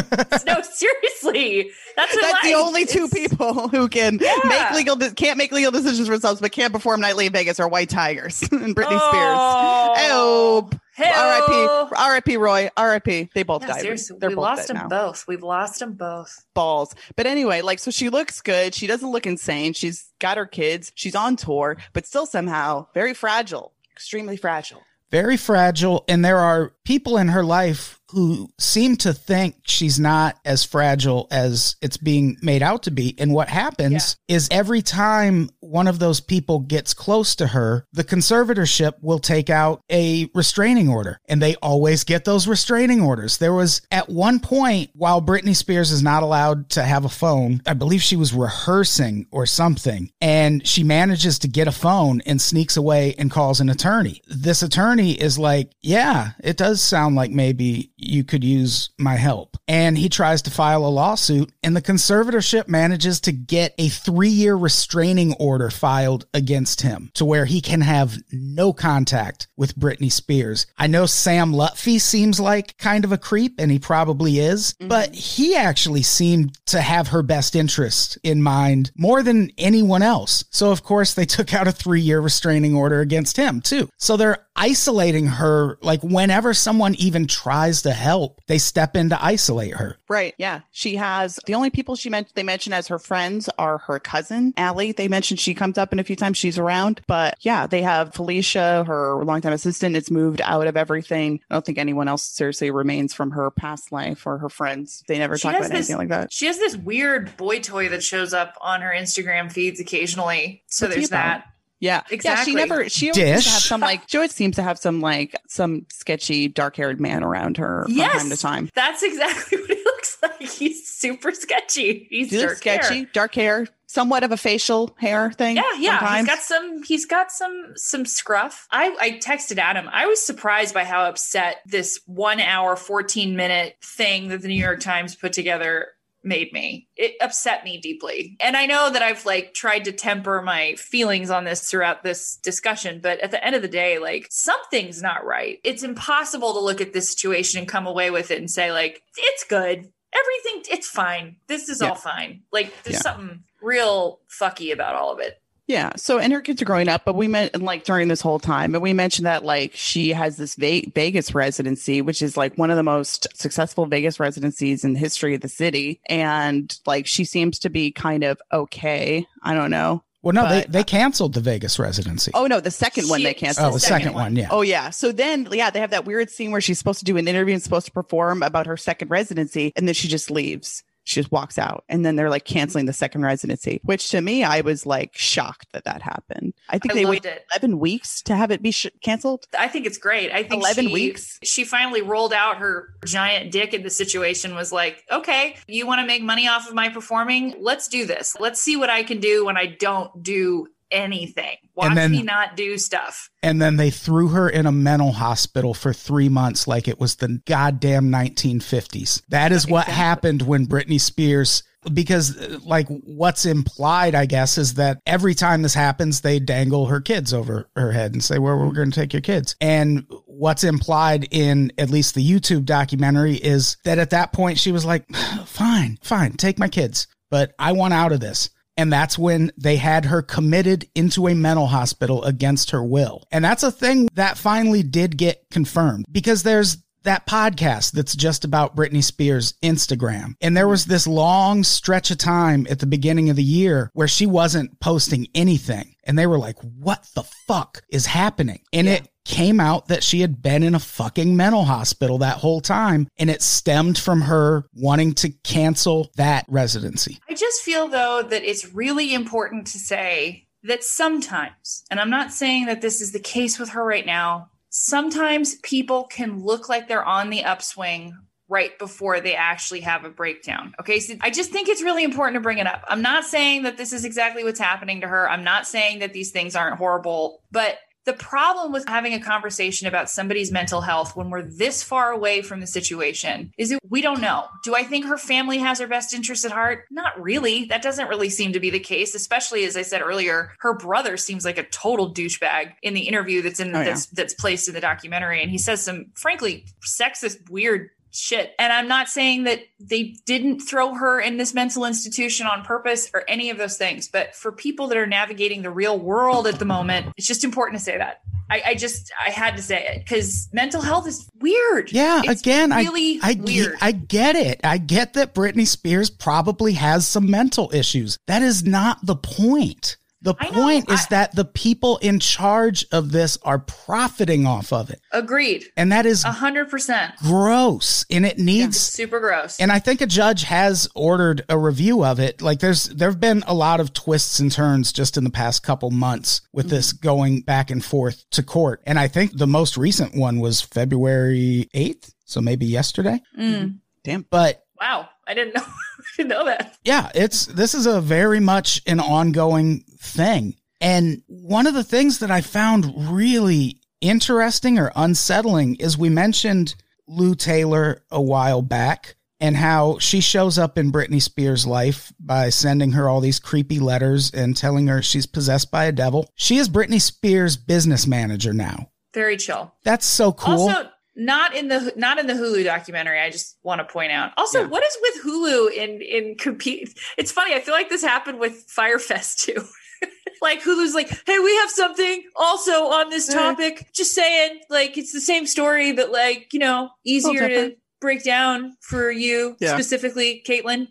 no, seriously, that's what That's the only two it's- people who can Yeah. make legal de- can't make legal decisions for themselves, but can't perform nightly in Vegas are white tigers and Britney Oh, Spears. Oh, Hey-oh. R.I.P. R.I.P. Roy. R.I.P. They both Yeah, died. seriously, They're we both lost them now. both. We've lost them both. balls. But anyway, like, so she looks good. She doesn't look insane. She's got her kids. She's on tour, but still somehow very fragile, extremely fragile. very fragile, and there are people in her life who seem to think she's not as fragile as it's being made out to be. And what happens is every time one of those people gets close to her, the conservatorship will take out a restraining order, and they always get those restraining orders. There was at one point while Britney Spears is not allowed to have a phone, I believe she was rehearsing or something, and she manages to get a phone and sneaks away and calls an attorney. This attorney is like, Yeah, it does sound like maybe you could use my help. And he tries to file a lawsuit, and the conservatorship manages to get a three year restraining order filed against him to where he can have no contact with Britney Spears. I know Sam Lutfi seems like kind of a creep, and he probably is, mm-hmm. but he actually seemed to have her best interest in mind more than anyone else. So, of course, they took out a three year restraining order against him, too. So they're isolating her. Like, whenever someone even tries to help, they step in to isolate her. Right. Yeah. She has the only people she mentioned they mention as her friends are her cousin, Allie. They mentioned she comes up in a few times she's around. But yeah, they have Felicia, her longtime assistant, it's moved out of everything. I don't think anyone else seriously remains from her past life or her friends. They never She talk has about anything like that. She has this weird boy toy that shows up on her Instagram feeds occasionally. So What's there's that. Yeah. Exactly. Yeah, she never she always seems to have some like she always seems to have some like some sketchy dark haired man around her from Yes. time to time. That's exactly what he looks like. He's super sketchy. He's He dark sketchy, hair. dark hair, somewhat of a facial hair thing. Yeah, yeah. sometimes. He's got some he's got some some scruff. I, I texted Adam. I was surprised by how upset this one hour, 14 minute thing that the New York Times put together made me. It upset me deeply. And I know that I've like tried to temper my feelings on this throughout this discussion, but at the end of the day, like something's not right. It's impossible to look at this situation and come away with it and say, like, it's good. Everything, it's fine. This is Yeah. all fine. Like, there's Yeah. something real fucky about all of it. Yeah. So, and her kids are growing up, but we meant and, like during this whole time, but we mentioned that like she has this Vegas residency, which is like one of the most successful Vegas residencies in the history of the city. And like she seems to be kind of okay. I don't know. Well, no, But- they, they canceled the Vegas residency. Oh, no, the second one She- they canceled. Oh, the second one, yeah. Oh yeah. So then yeah, they have that weird scene where she's supposed to do an interview and supposed to perform about her second residency and then she just leaves. She just walks out and then they're like canceling the second residency, which to me I was like shocked that that happened. I think I they waited it. 11 weeks to have it be sh- canceled. I think it's great. I think 11 she- weeks? She finally rolled out her giant dick in the situation. Was like, okay, you want to make money off of my performing? Let's do this. Let's see what I can do when I don't do anything. Watch And then- me not do stuff. And then they threw her in a mental hospital for three months like it was the goddamn 1950s. That is what happened when Britney Spears. Because, like, what's implied, I guess, is that every time this happens, they dangle her kids over her head and say, Well, we're going to take your kids. And what's implied in at least the YouTube documentary is that at that point, she was like, Fine, fine, take my kids, but I want out of this. And that's when they had her committed into a mental hospital against her will. And that's a thing that finally did get confirmed because there's that podcast that's just about Britney Spears' Instagram. And there was this long stretch of time at the beginning of the year where she wasn't posting anything. And they were like, what the fuck is happening? And it came out that she had been in a fucking mental hospital that whole time. And it stemmed from her wanting to cancel that residency. I just feel though that it's really important to say that sometimes, and I'm not saying that this is the case with her right now, sometimes people can look like they're on the upswing right before they actually have a breakdown. Okay. So I just think it's really important to bring it up. I'm not saying that this is exactly what's happening to her. I'm not saying that these things aren't horrible, but the problem with having a conversation about somebody's mental health when we're this far away from the situation is that we don't know. Do I think her family has her best interest at heart? Not really. That doesn't really seem to be the case, especially as I said earlier, her brother seems like a total douchebag in the interview that's in Oh, yeah. that's that's placed in the documentary and he says some frankly sexist weird shit. And I'm not saying that they didn't throw her in this mental institution on purpose or any of those things, but for people that are navigating the real world at the moment, it's just important to say that. I, I just I had to say it because mental health is weird. Yeah, It's again, really I, I, weird. I get it. I get that Britney Spears probably has some mental issues. That is not the point. The I know, point is I- that the people in charge of this are profiting off of it. Agreed. And that is A hundred percent. gross. And it needs Super gross. and I think a judge has ordered a review of it. Like there's there've been a lot of twists and turns just in the past couple months with this going back and forth to court. And I think the most recent one was February 8th, so maybe yesterday. Mm. Damn. But Wow. I didn't know I didn't know that. yeah, it's this is a very much an ongoing thing. And one of the things that I found really interesting or unsettling is we mentioned Lou Taylor a while back and how she shows up in Britney Spears' life by sending her all these creepy letters and telling her she's possessed by a devil. She is Britney Spears' business manager now. Very chill. That's so cool. Also, not in the not in the Hulu documentary. I just want to point out. Also, Yeah. what is with Hulu in in compete? It's funny. I feel like this happened with Fyre Fest too. like Hulu's like, hey, we have something also on this Eh. topic. Just saying, like it's the same story, but like you know, easier to break down for you Yeah. specifically, Caitlin.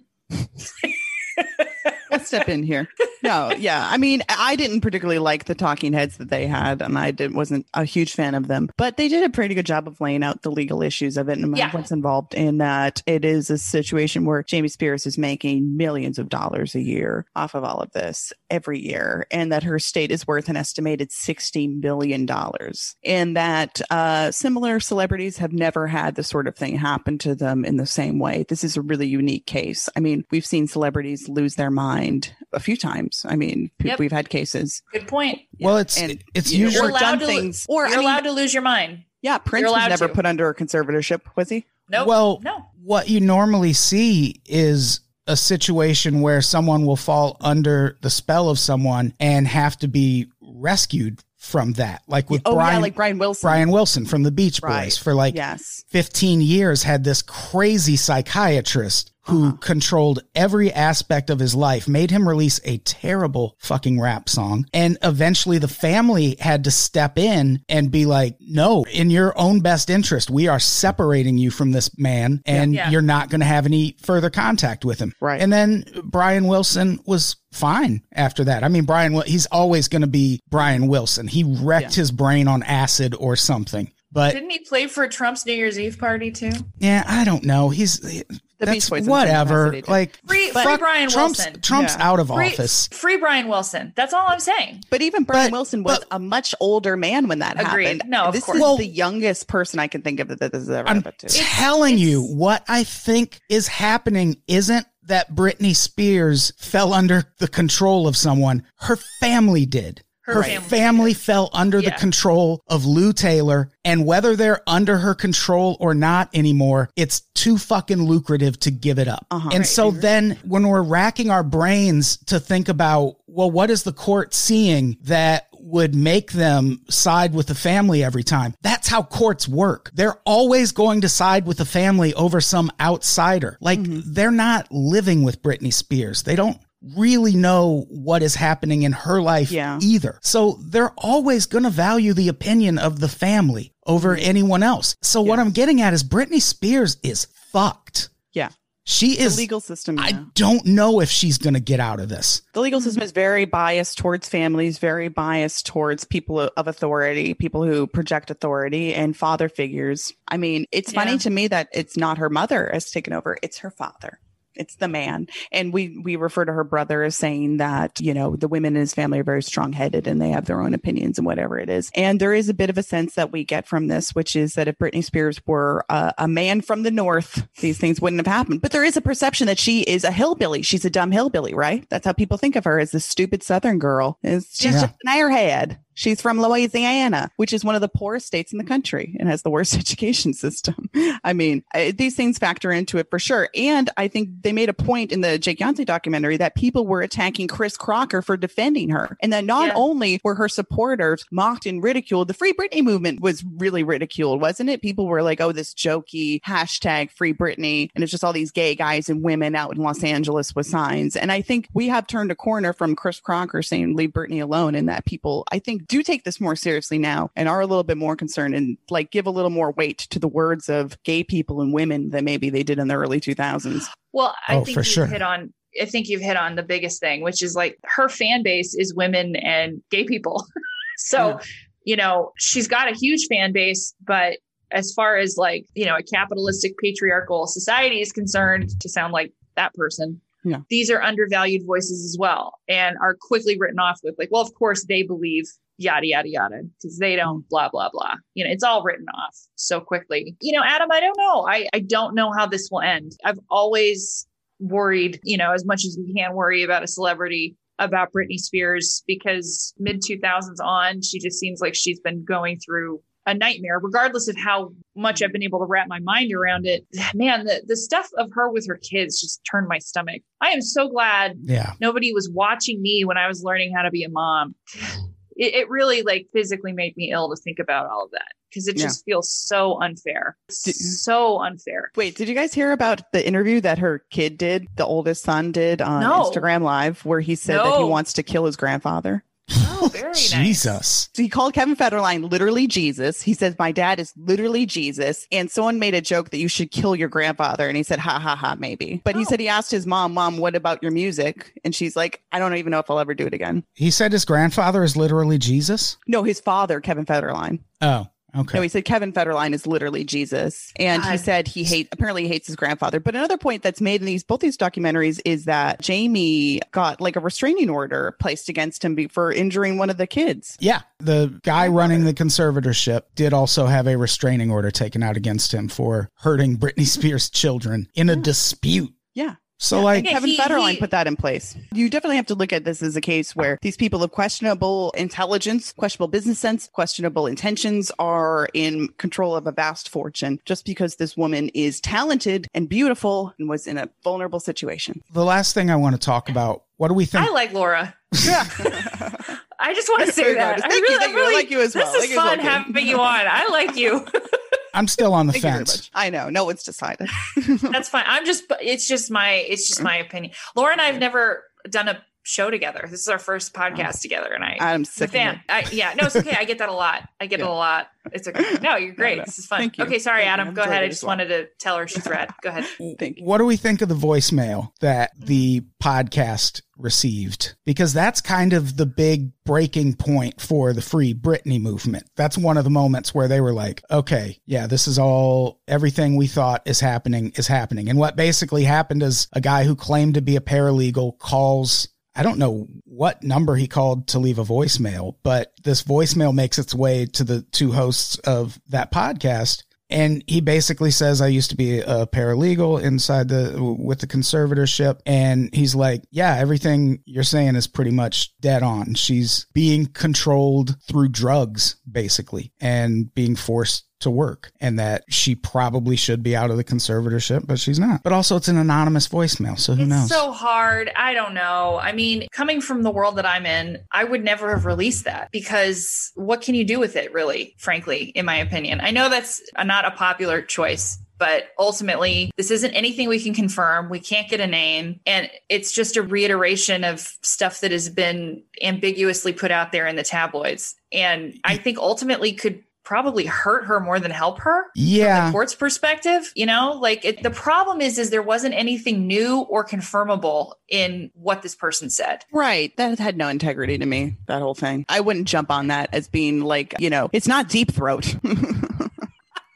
I'll step in here. No, yeah. I mean, I didn't particularly like the talking heads that they had, and I did, wasn't a huge fan of them. But they did a pretty good job of laying out the legal issues of it and Yeah. what's involved in that. It is a situation where Jamie Spears is making millions of dollars a year off of all of this every year, and that her state is worth an estimated sixty million dollars, and that uh, similar celebrities have never had this sort of thing happen to them in the same way. This is a really unique case. I mean, we've seen celebrities lose their mind a few times. I mean, p- Yep. we've had cases. Good point. well, it's And, it's you know, usually or done to, things- or, you're I mean- allowed to lose your mind. Yeah, Prince was never to. put under a conservatorship, was he? No, Well, no. what you normally see is a situation where someone will fall under the spell of someone and have to be rescued from that. Like with oh Brian, yeah, like Brian Wilson. Brian Wilson from the Beach Boys Right. for like yes. 15 years had this crazy psychiatrist who controlled every aspect of his life, made him release a terrible fucking rap song. And eventually the family had to step in and be like, no, in your own best interest, we are separating you from this man and Yeah. you're not going to have any further contact with him. Right. And then Brian Wilson was fine after that. I mean, Brian, he's always going to be Brian Wilson. He wrecked his brain on acid or something. But Didn't he play for Trump's New Year's Eve party too? yeah, I don't know. He's that's Beach Boys whatever. Like Free- free Brian Trump's Wilson. Trump's Yeah. out of Free, office. free Brian Wilson. That's all I'm saying. But even Brian But- Wilson was but- a much older man when that Agreed. happened. No, of this course. is Well- the youngest person I can think of that this has ever I'm happened to. telling you, what I think is happening isn't that Britney Spears fell under the control of someone. Her family did. Her Her, family family, fell under the control of Lou Taylor, and whether they're under her control or not anymore, it's too fucking lucrative to give it up. Uh-huh. And Right. so then when we're racking our brains to think about, well, what is the court seeing that would make them side with the family every time? That's how courts work. They're always going to side with the family over some outsider. Like they're not living with Britney Spears. They don't really know what is happening in her life Yeah. either. So they're always going to value the opinion of the family over anyone else. So what I'm getting at is Britney Spears is fucked. Yeah. She The is legal system. I don't know if she's going to get out of this. The legal system is very biased towards families, very biased towards people of authority, people who project authority and father figures. I mean, it's Yeah. funny to me that it's not her mother has taken over, it's her father. It's the man. And we we refer to her brother as saying that, you know, the women in his family are very strong headed and they have their own opinions and whatever it is. And there is a bit of a sense that we get from this, which is that if Britney Spears were uh, a man from the North, these things wouldn't have happened. But there is a perception that she is a hillbilly. She's a dumb hillbilly, right? That's how people think of her as this stupid Southern girl. Is she's Yeah. just an airhead. She's from Louisiana, which is one of the poorest states in the country and has the worst education system. I mean, these things factor into it for sure. And I think they made a point in the Jake Yonte documentary that people were attacking Chris Crocker for defending her. And that not Yeah. only were her supporters mocked and ridiculed, the Free Britney movement was really ridiculed, wasn't it? People were like, oh, this jokey hashtag Free Britney. And it's just all these gay guys and women out in Los Angeles with signs. And I think we have turned a corner from Chris Crocker saying, leave Britney alone, and that people, I think, do take this more seriously now and are a little bit more concerned and like give a little more weight to the words of gay people and women than maybe they did in the early 2000s. Well, I Oh, think for you've sure. hit on I think you've hit on the biggest thing, which is like her fan base is women and gay people. so, Yeah. you know, she's got a huge fan base, but as far as like, you know, a capitalistic patriarchal society is concerned, to sound like that person, Yeah. these are undervalued voices as well and are quickly written off with like, well, of course they believe yada yada yada because they don't mm. blah blah blah. You know it's all written off so quickly. You know adam i don't know. I i don't know how this will end. I've always worried you know as much as you can worry about a celebrity about britney spears because mid 2000s on she just seems like she's been going through a nightmare regardless of how much i've been able to wrap my mind around it. Man the, the stuff of her with her kids just turned my stomach. I am so glad Yeah. nobody was watching me when I was learning how to be a mom. It, it really like physically made me ill to think about all of that because it Yeah. just feels so unfair. Did- so unfair. Wait, did you guys hear about the interview that her kid did, the oldest son did on No. Instagram Live, where he said that he wants to kill his grandfather? Oh, very nice. Jesus. So he called Kevin Federline literally Jesus. He says, My dad is literally Jesus. And someone made a joke that you should kill your grandfather. And he said, Ha ha ha, maybe. But he Oh. said he asked his mom, Mom, what about your music? And she's like, I don't even know if I'll ever do it again. He said his grandfather is literally Jesus. No, his father, Kevin Federline. Oh, okay. No, he said Kevin Federline is literally Jesus. And he said he hate apparently he hates his grandfather. But another point that's made in these both these documentaries is that Jamie got like a restraining order placed against him be- for injuring one of the kids. yeah. The guy running the conservatorship did also have a restraining order taken out against him for hurting Britney Spears' children in a dispute. Yeah. So, like, Yeah, Kevin he- Federline he- put that in place. You definitely have to look at this as a case where these people of questionable intelligence, questionable business sense, questionable intentions are in control of a vast fortune just because this woman is talented and beautiful and was in a vulnerable situation. the last thing I want to talk about what do we think? I like Laura. I just want to say that. good. I Thank you, really, you. I really, like you as well. This I like is well, fun having you on. I like you. I'm still on the Thank fence. I know. No one's decided. That's fine. I'm just. It's just my. It's just my opinion. Laura and I have never done a show together. This is our first oh. podcast together, and I. I'm I'm sick. fan. I, yeah, no, it's okay. I get that a lot. I get Yeah. it a lot. It's okay. No, you're great. no. This is fun. Thank you. Okay, sorry, Thank. Adam. I've Go ahead. I just well. wanted to tell her she's rad. Go ahead. Thank you. What do we think of the voicemail that mm-hmm. the podcast received? Because that's kind of the big breaking point for the free Britney movement. That's one of the moments where they were like, okay, yeah, this is all, everything we thought is happening is happening. And what basically happened is a guy who claimed to be a paralegal calls. I don't know what number he called to leave a voicemail, but this voicemail makes its way to the two hosts of that podcast And he basically says, I used to be a paralegal inside the, with the conservatorship. And he's like, yeah, everything you're saying is pretty much dead on. She's being controlled through drugs, basically, and being forced to work and that she probably should be out of the conservatorship, but she's not. But also, it's an anonymous voicemail, so who it's knows? so hard. I don't know. I mean, coming from the world that I'm in, I would never have released that because what can you do with it, really, frankly, in my opinion? I know that's not a popular choice. But ultimately, this isn't anything we can confirm. We can't get a name. And it's just a reiteration of stuff that has been ambiguously put out there in the tabloids. And I think ultimately could probably hurt her more than help her yeah. from the court's perspective you know like it, the problem is is there wasn't anything new or confirmable in what this person said Right. That had no integrity to me, that whole thing. I wouldn't jump on that as being like, you know, it's not deep throat.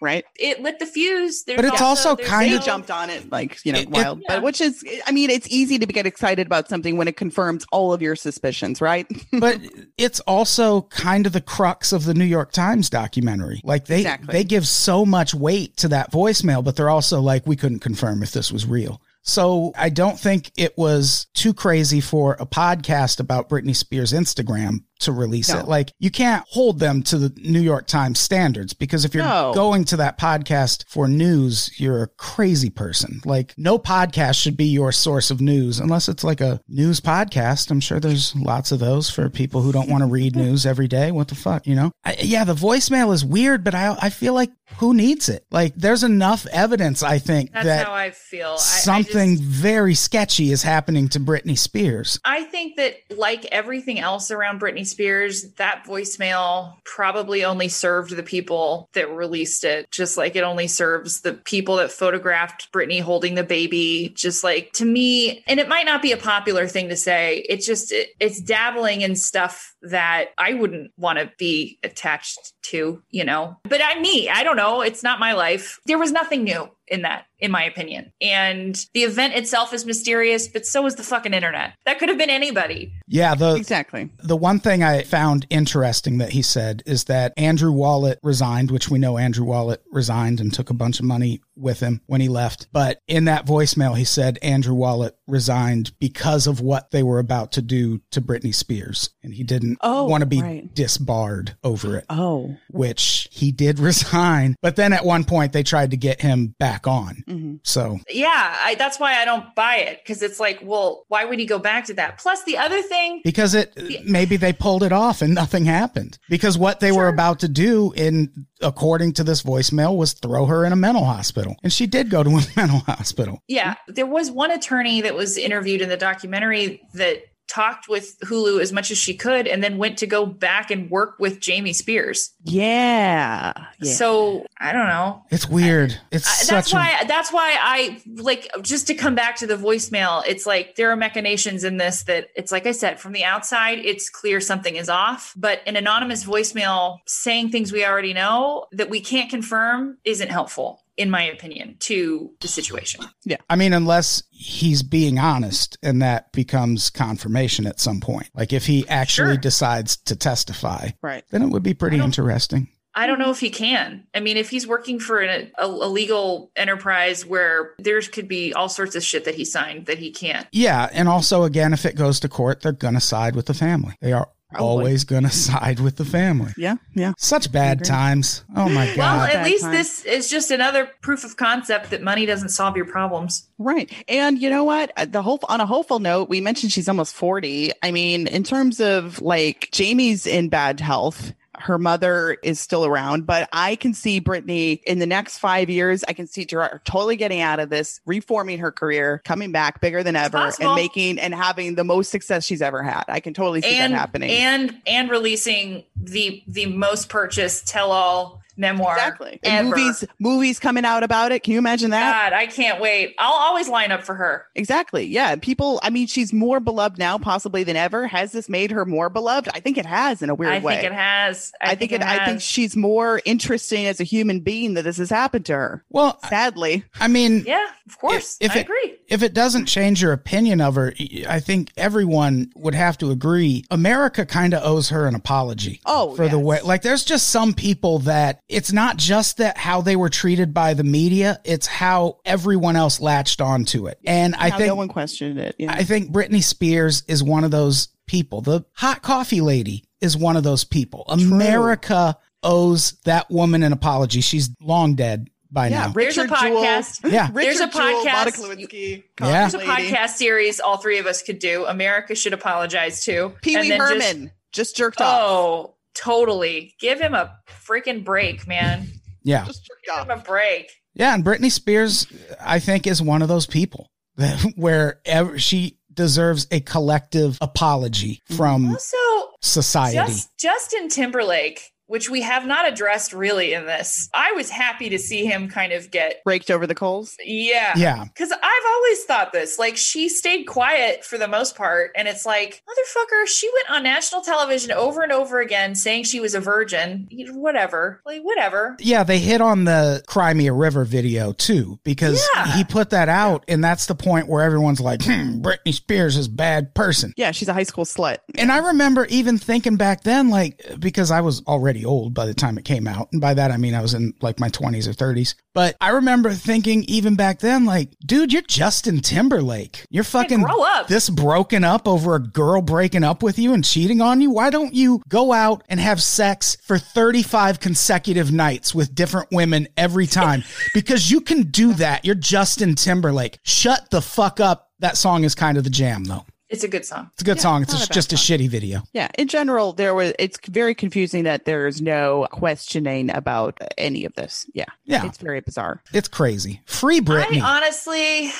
right. it lit the fuse There's But it's also there's kind of- jumped on it like, you know, It- it- wild. Yeah. But which is, I mean, it's easy to get excited about something when it confirms all of your suspicions, right? but it's also kind of the crux of the New York Times documentary. Like they Exactly. they give so much weight to that voicemail, but they're also like, we couldn't confirm if this was real. So I don't think it was too crazy for a podcast about Britney Spears' Instagram to release No. it. Like you can't hold them to the New York Times standards because if you're No. going to that podcast for news, you're a crazy person. Like no podcast should be your source of news unless it's like a news podcast. I'm sure there's lots of those for people who don't want to read news every day. What the fuck, you know? I, yeah, the voicemail is weird, but I I feel like who needs it? Like there's enough evidence I think that's that how i feel I- I something just- very sketchy is happening to Britney Spears. I think that, like everything else around Britney Spears, that voicemail probably only served the people that released it, just like it only serves the people that photographed Britney holding the baby. Just like to me, and it might not be a popular thing to say, it just, it, it's dabbling in stuff that I wouldn't want to be attached to, you know? But I'm me. I don't know. It's not my life. There was nothing new in that, in my opinion. And the event itself is mysterious, but so is the fucking internet. That could have been anybody. Yeah, the exactly. The one thing I found interesting that he said is that Andrew Wallet resigned, which we know Andrew Wallet resigned and took a bunch of money with him when he left. But in that voicemail, he said Andrew Wallet resigned because of what they were about to do to Britney Spears. And he didn't Oh, want to be right. disbarred over it, Oh. which he did resign. But then at one point, they tried to get him back on. hmm So Yeah, I, that's why I don't buy it because it's like, well, why would he go back to that? Plus, the other thing, because it maybe they pulled it off and nothing happened because what they were about to do in according to this voicemail was throw her in a mental hospital. And she did go to a mental hospital. Yeah, there was one attorney that was interviewed in the documentary that talked with Hulu as much as she could and then went to go back and work with Jamie Spears. Yeah. yeah. So I don't know. it's weird it's I- such that's a, why that's why I like just to come back to the voicemail it's like there are machinations in this that it's like I said from the outside it's clear something is off but an anonymous voicemail saying things we already know that we can't confirm isn't helpful in my opinion to the situation. Yeah. I mean unless he's being honest and that becomes confirmation at some point like if he actually Sure. decides to testify right. then it would be pretty I interesting I don't know if he can. I mean, if he's working for an, a, a legal enterprise where there could be all sorts of shit that he signed that he can't. yeah and also again if it goes to court they're gonna side with the family they are Probably. always gonna side with the family Yeah. Yeah. such bad times oh my god Well, at bad least time. this is just another proof of concept that money doesn't solve your problems. Right. And you know what? Uh, The whole on a hopeful note, we mentioned she's almost 40. I mean, in terms of like Jamie's in bad health. Her mother is still around, but I can see Britney in the next five years. I can see her totally getting out of this, reforming her career, coming back bigger than ever, and making and having the most success she's ever had. I can totally see and that happening. and and releasing the the most purchased tell all memoir exactly. And movies, movies coming out about it. Can you imagine that? God, I can't wait. I'll always line up for her. Exactly. Yeah. People, I mean, she's more beloved now, possibly than ever. Has this made her more beloved? I think it has in a weird I way. I think it has. I, think, it, I think she's more interesting as a human being that this has happened to her. well Sadly. i mean Yeah, of course. if I it- agree. if it doesn't change your opinion of her, I think everyone would have to agree. America kind of owes her an apology. Oh, for the way, like, there's just some people that it's not just that how they were treated by the media, it's how everyone else latched onto it. And I How think no one questioned it. Yeah. I think Britney Spears is one of those people. The hot coffee lady is one of those people. America owes that woman an apology. She's long dead by yeah, now. There's a Richard Jewell. podcast. Yeah. There's a Richard Jewell, podcast- Lewinsky, Yeah. There's a podcast series all three of us could do. America should apologize to. Pee Wee then just- Herman just, jerked off. Oh, Totally. Give him a freaking break, man. Yeah. Just Give him a break. Yeah. And Britney Spears, I think, is one of those people that where ever she deserves a collective apology from Also, society. just, Justin Timberlake, which we have not addressed really in this. I was happy to see him kind of get, Raked over the coals. yeah. yeah. Because I've always thought this. Like, she stayed quiet for the most part. And it's like, motherfucker, she went on national television over and over again saying she was a virgin. Whatever. Like, whatever. Yeah, they hit on the Cry Me a River video too, because Yeah. he put that out, and that's the point where everyone's like, hmm, Britney Spears is a bad person. Yeah, she's a high school slut. And I remember even thinking back then, like, because I was already old by the time it came out. And by that, I mean I was in like my 20s or 30s. But I remember thinking even back then, like, dude, you're Justin Timberlake. You're fucking this broken up over a girl breaking up with you and cheating on you. Why don't you go out and have sex for 35 consecutive nights with different women every time? because you can do that. You're Justin Timberlake. Shut the fuck up. That song is kind of the jam, though. It's a good song. It's a good Yeah, song. It's not a just, bad just a song. shitty video. Yeah, in general, there was. It's very confusing that there's no questioning about any of this. Yeah, Yeah. it's very bizarre. It's crazy. Free Britney. I honestly,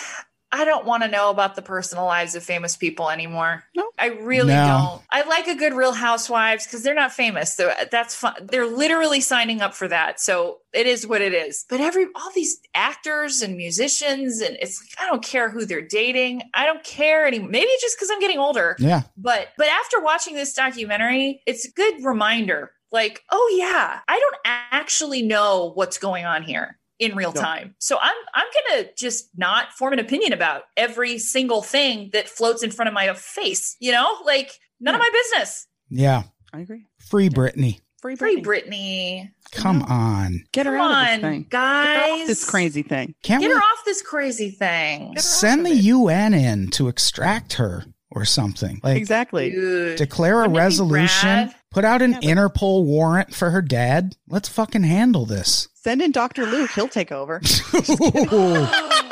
I don't want to know about the personal lives of famous people anymore. No. I really No. don't. I like a good Real Housewives because they're not famous, so uh, that's fun. They're literally signing up for that, so it is what it is. But every all these actors and musicians, and it's like I don't care who they're dating. I don't care any. Maybe just because I'm getting older. yeah. But but after watching this documentary, it's a good reminder. Like, oh yeah, I don't actually know what's going on here in real No. time. So I'm I'm gonna just not form an opinion about every single thing that floats in front of my face. You know, like none of my business. Yeah. I agree. Free Britney. Free, Free Britney. Britney. Come on. Get her Come out of this on, thing. Get off guys. this crazy thing. Can't Get we her off this crazy thing. send the it. UN in to extract her or something? Like Exactly. Dude. declare a Wouldn't it be resolution, rad? Put out an Yeah, Interpol warrant for her dad. Let's fucking handle this. Send in Dr. Luke. He'll take over.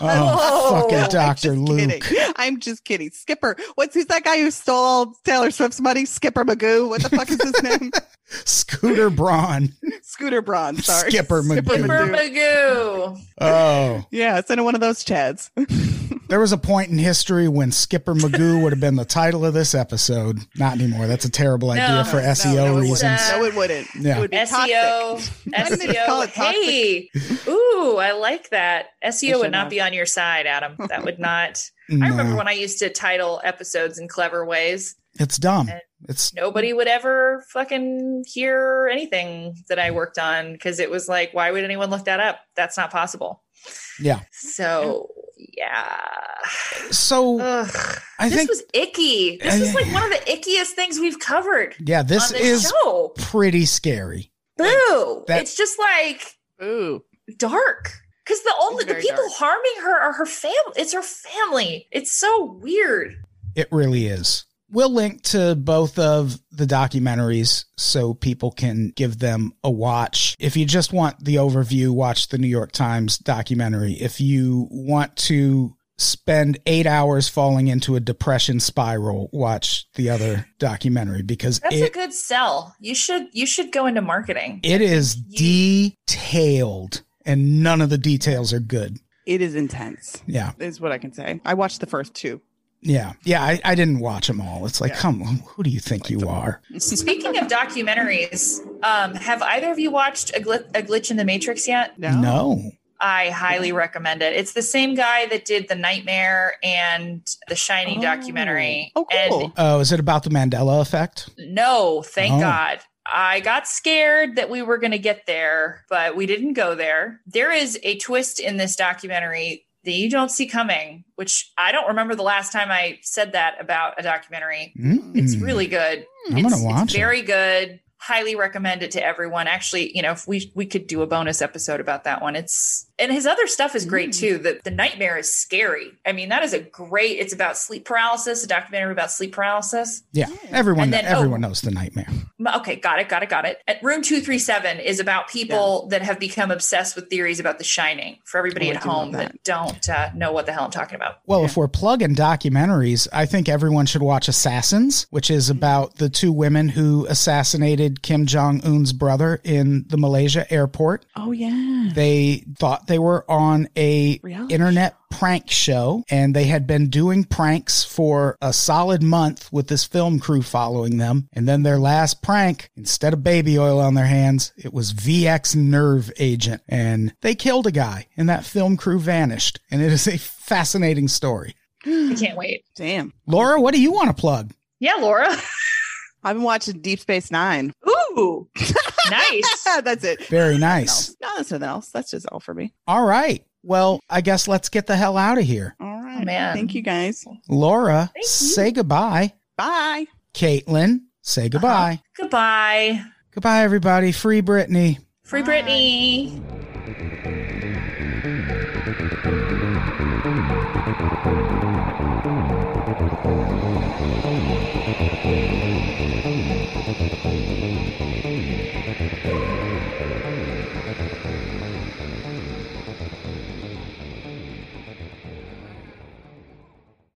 Oh, oh, fucking I'm Dr. just Luke. kidding. I'm just kidding. Skipper. What's who's that guy who stole Taylor Swift's money? Skipper Magoo. What the fuck is his name? Scooter Braun. Scooter Braun. Sorry. Skipper Magoo. Skipper Magoo. Magoo. Oh. Yeah, send in one of those Chads. There was a point in history when Skipper Magoo would have been the title of this episode. Not anymore. That's a terrible idea No, for SEO no, it wouldn't. reasons. No, it wouldn't. Yeah. It would be SEO, toxic. Why just call SEO. it toxic? Hey, ooh, I like that. SEO would not have. be on your side, Adam. That would not. I remember when I used to title episodes in clever ways. It's dumb. And- It's Nobody would ever fucking hear anything that I worked on because it was like, why would anyone look that up? That's not possible. yeah. So, yeah. So Ugh. I this think was icky. This is like one of the ickiest things we've covered yeah, this this is show. pretty scary. Boo. that- it's just like Ooh. dark because the only the people dark. harming her are her family it's her family it's so weird It really is. We'll link to both of the documentaries so people can give them a watch. If you just want the overview, watch the New York Times documentary. If you want to spend eight hours falling into a depression spiral, watch the other documentary because that's a good sell you should you should go into marketing it is detailed and none of the details are good. It is intense. Yeah. Is what I can say. I watched the first two. Yeah. Yeah. I, I didn't watch them all. It's like, Yeah. come on, who do you think you are? speaking of documentaries um have either of you watched a, Glit- a glitch in the matrix yet No. no. i highly recommend it it's the same guy that did the nightmare and the shining Oh. documentary Oh, cool. and Oh, is it about the Mandela effect? No, thank Oh. God. I got scared that we were going to get there, but we didn't go there. There is a twist in this documentary that you don't see coming, which I don't remember the last time I said that about a documentary. Mm. It's really good. I'm it's, gonna watch it's very good. Highly recommend it to everyone. Actually, you know, if we we could do a bonus episode about that one. It's and his other stuff is great Mm. too. The the nightmare is scary. I mean, that is a great. It's about sleep paralysis. A documentary about sleep paralysis. Yeah, everyone And then- everyone oh. knows the nightmare. Okay, got it, got it, got it. At Room 237 is about people that have become obsessed with theories about The Shining. For everybody Oh, at home that. that. don't uh, know what the hell I'm talking about. Well, if we're plugging documentaries, I think everyone should watch Assassins, which is about the two women who assassinated Kim Jong Un's brother in the Malaysia airport. Oh yeah. They thought they were on a Reality internet prank show and they had been doing pranks for a solid month with this film crew following them. And then their last prank, instead of baby oil on their hands, it was VX nerve agent and they killed a guy and that film crew vanished. And it is a fascinating story. I can't wait. Damn. Laura, what do you want to plug? Yeah, Laura. I've been watching Deep Space Nine. Ooh, nice. That's it. Very nice. No, that's nothing else. That's just all for me. All right. Well, I guess let's get the hell out of here. All right. Oh, man. Thank you guys. Laura, Thank you. say goodbye. Bye. Caitlin, say goodbye. Uh-huh. Goodbye. Goodbye, everybody. Free Britney. Free Britney. Thank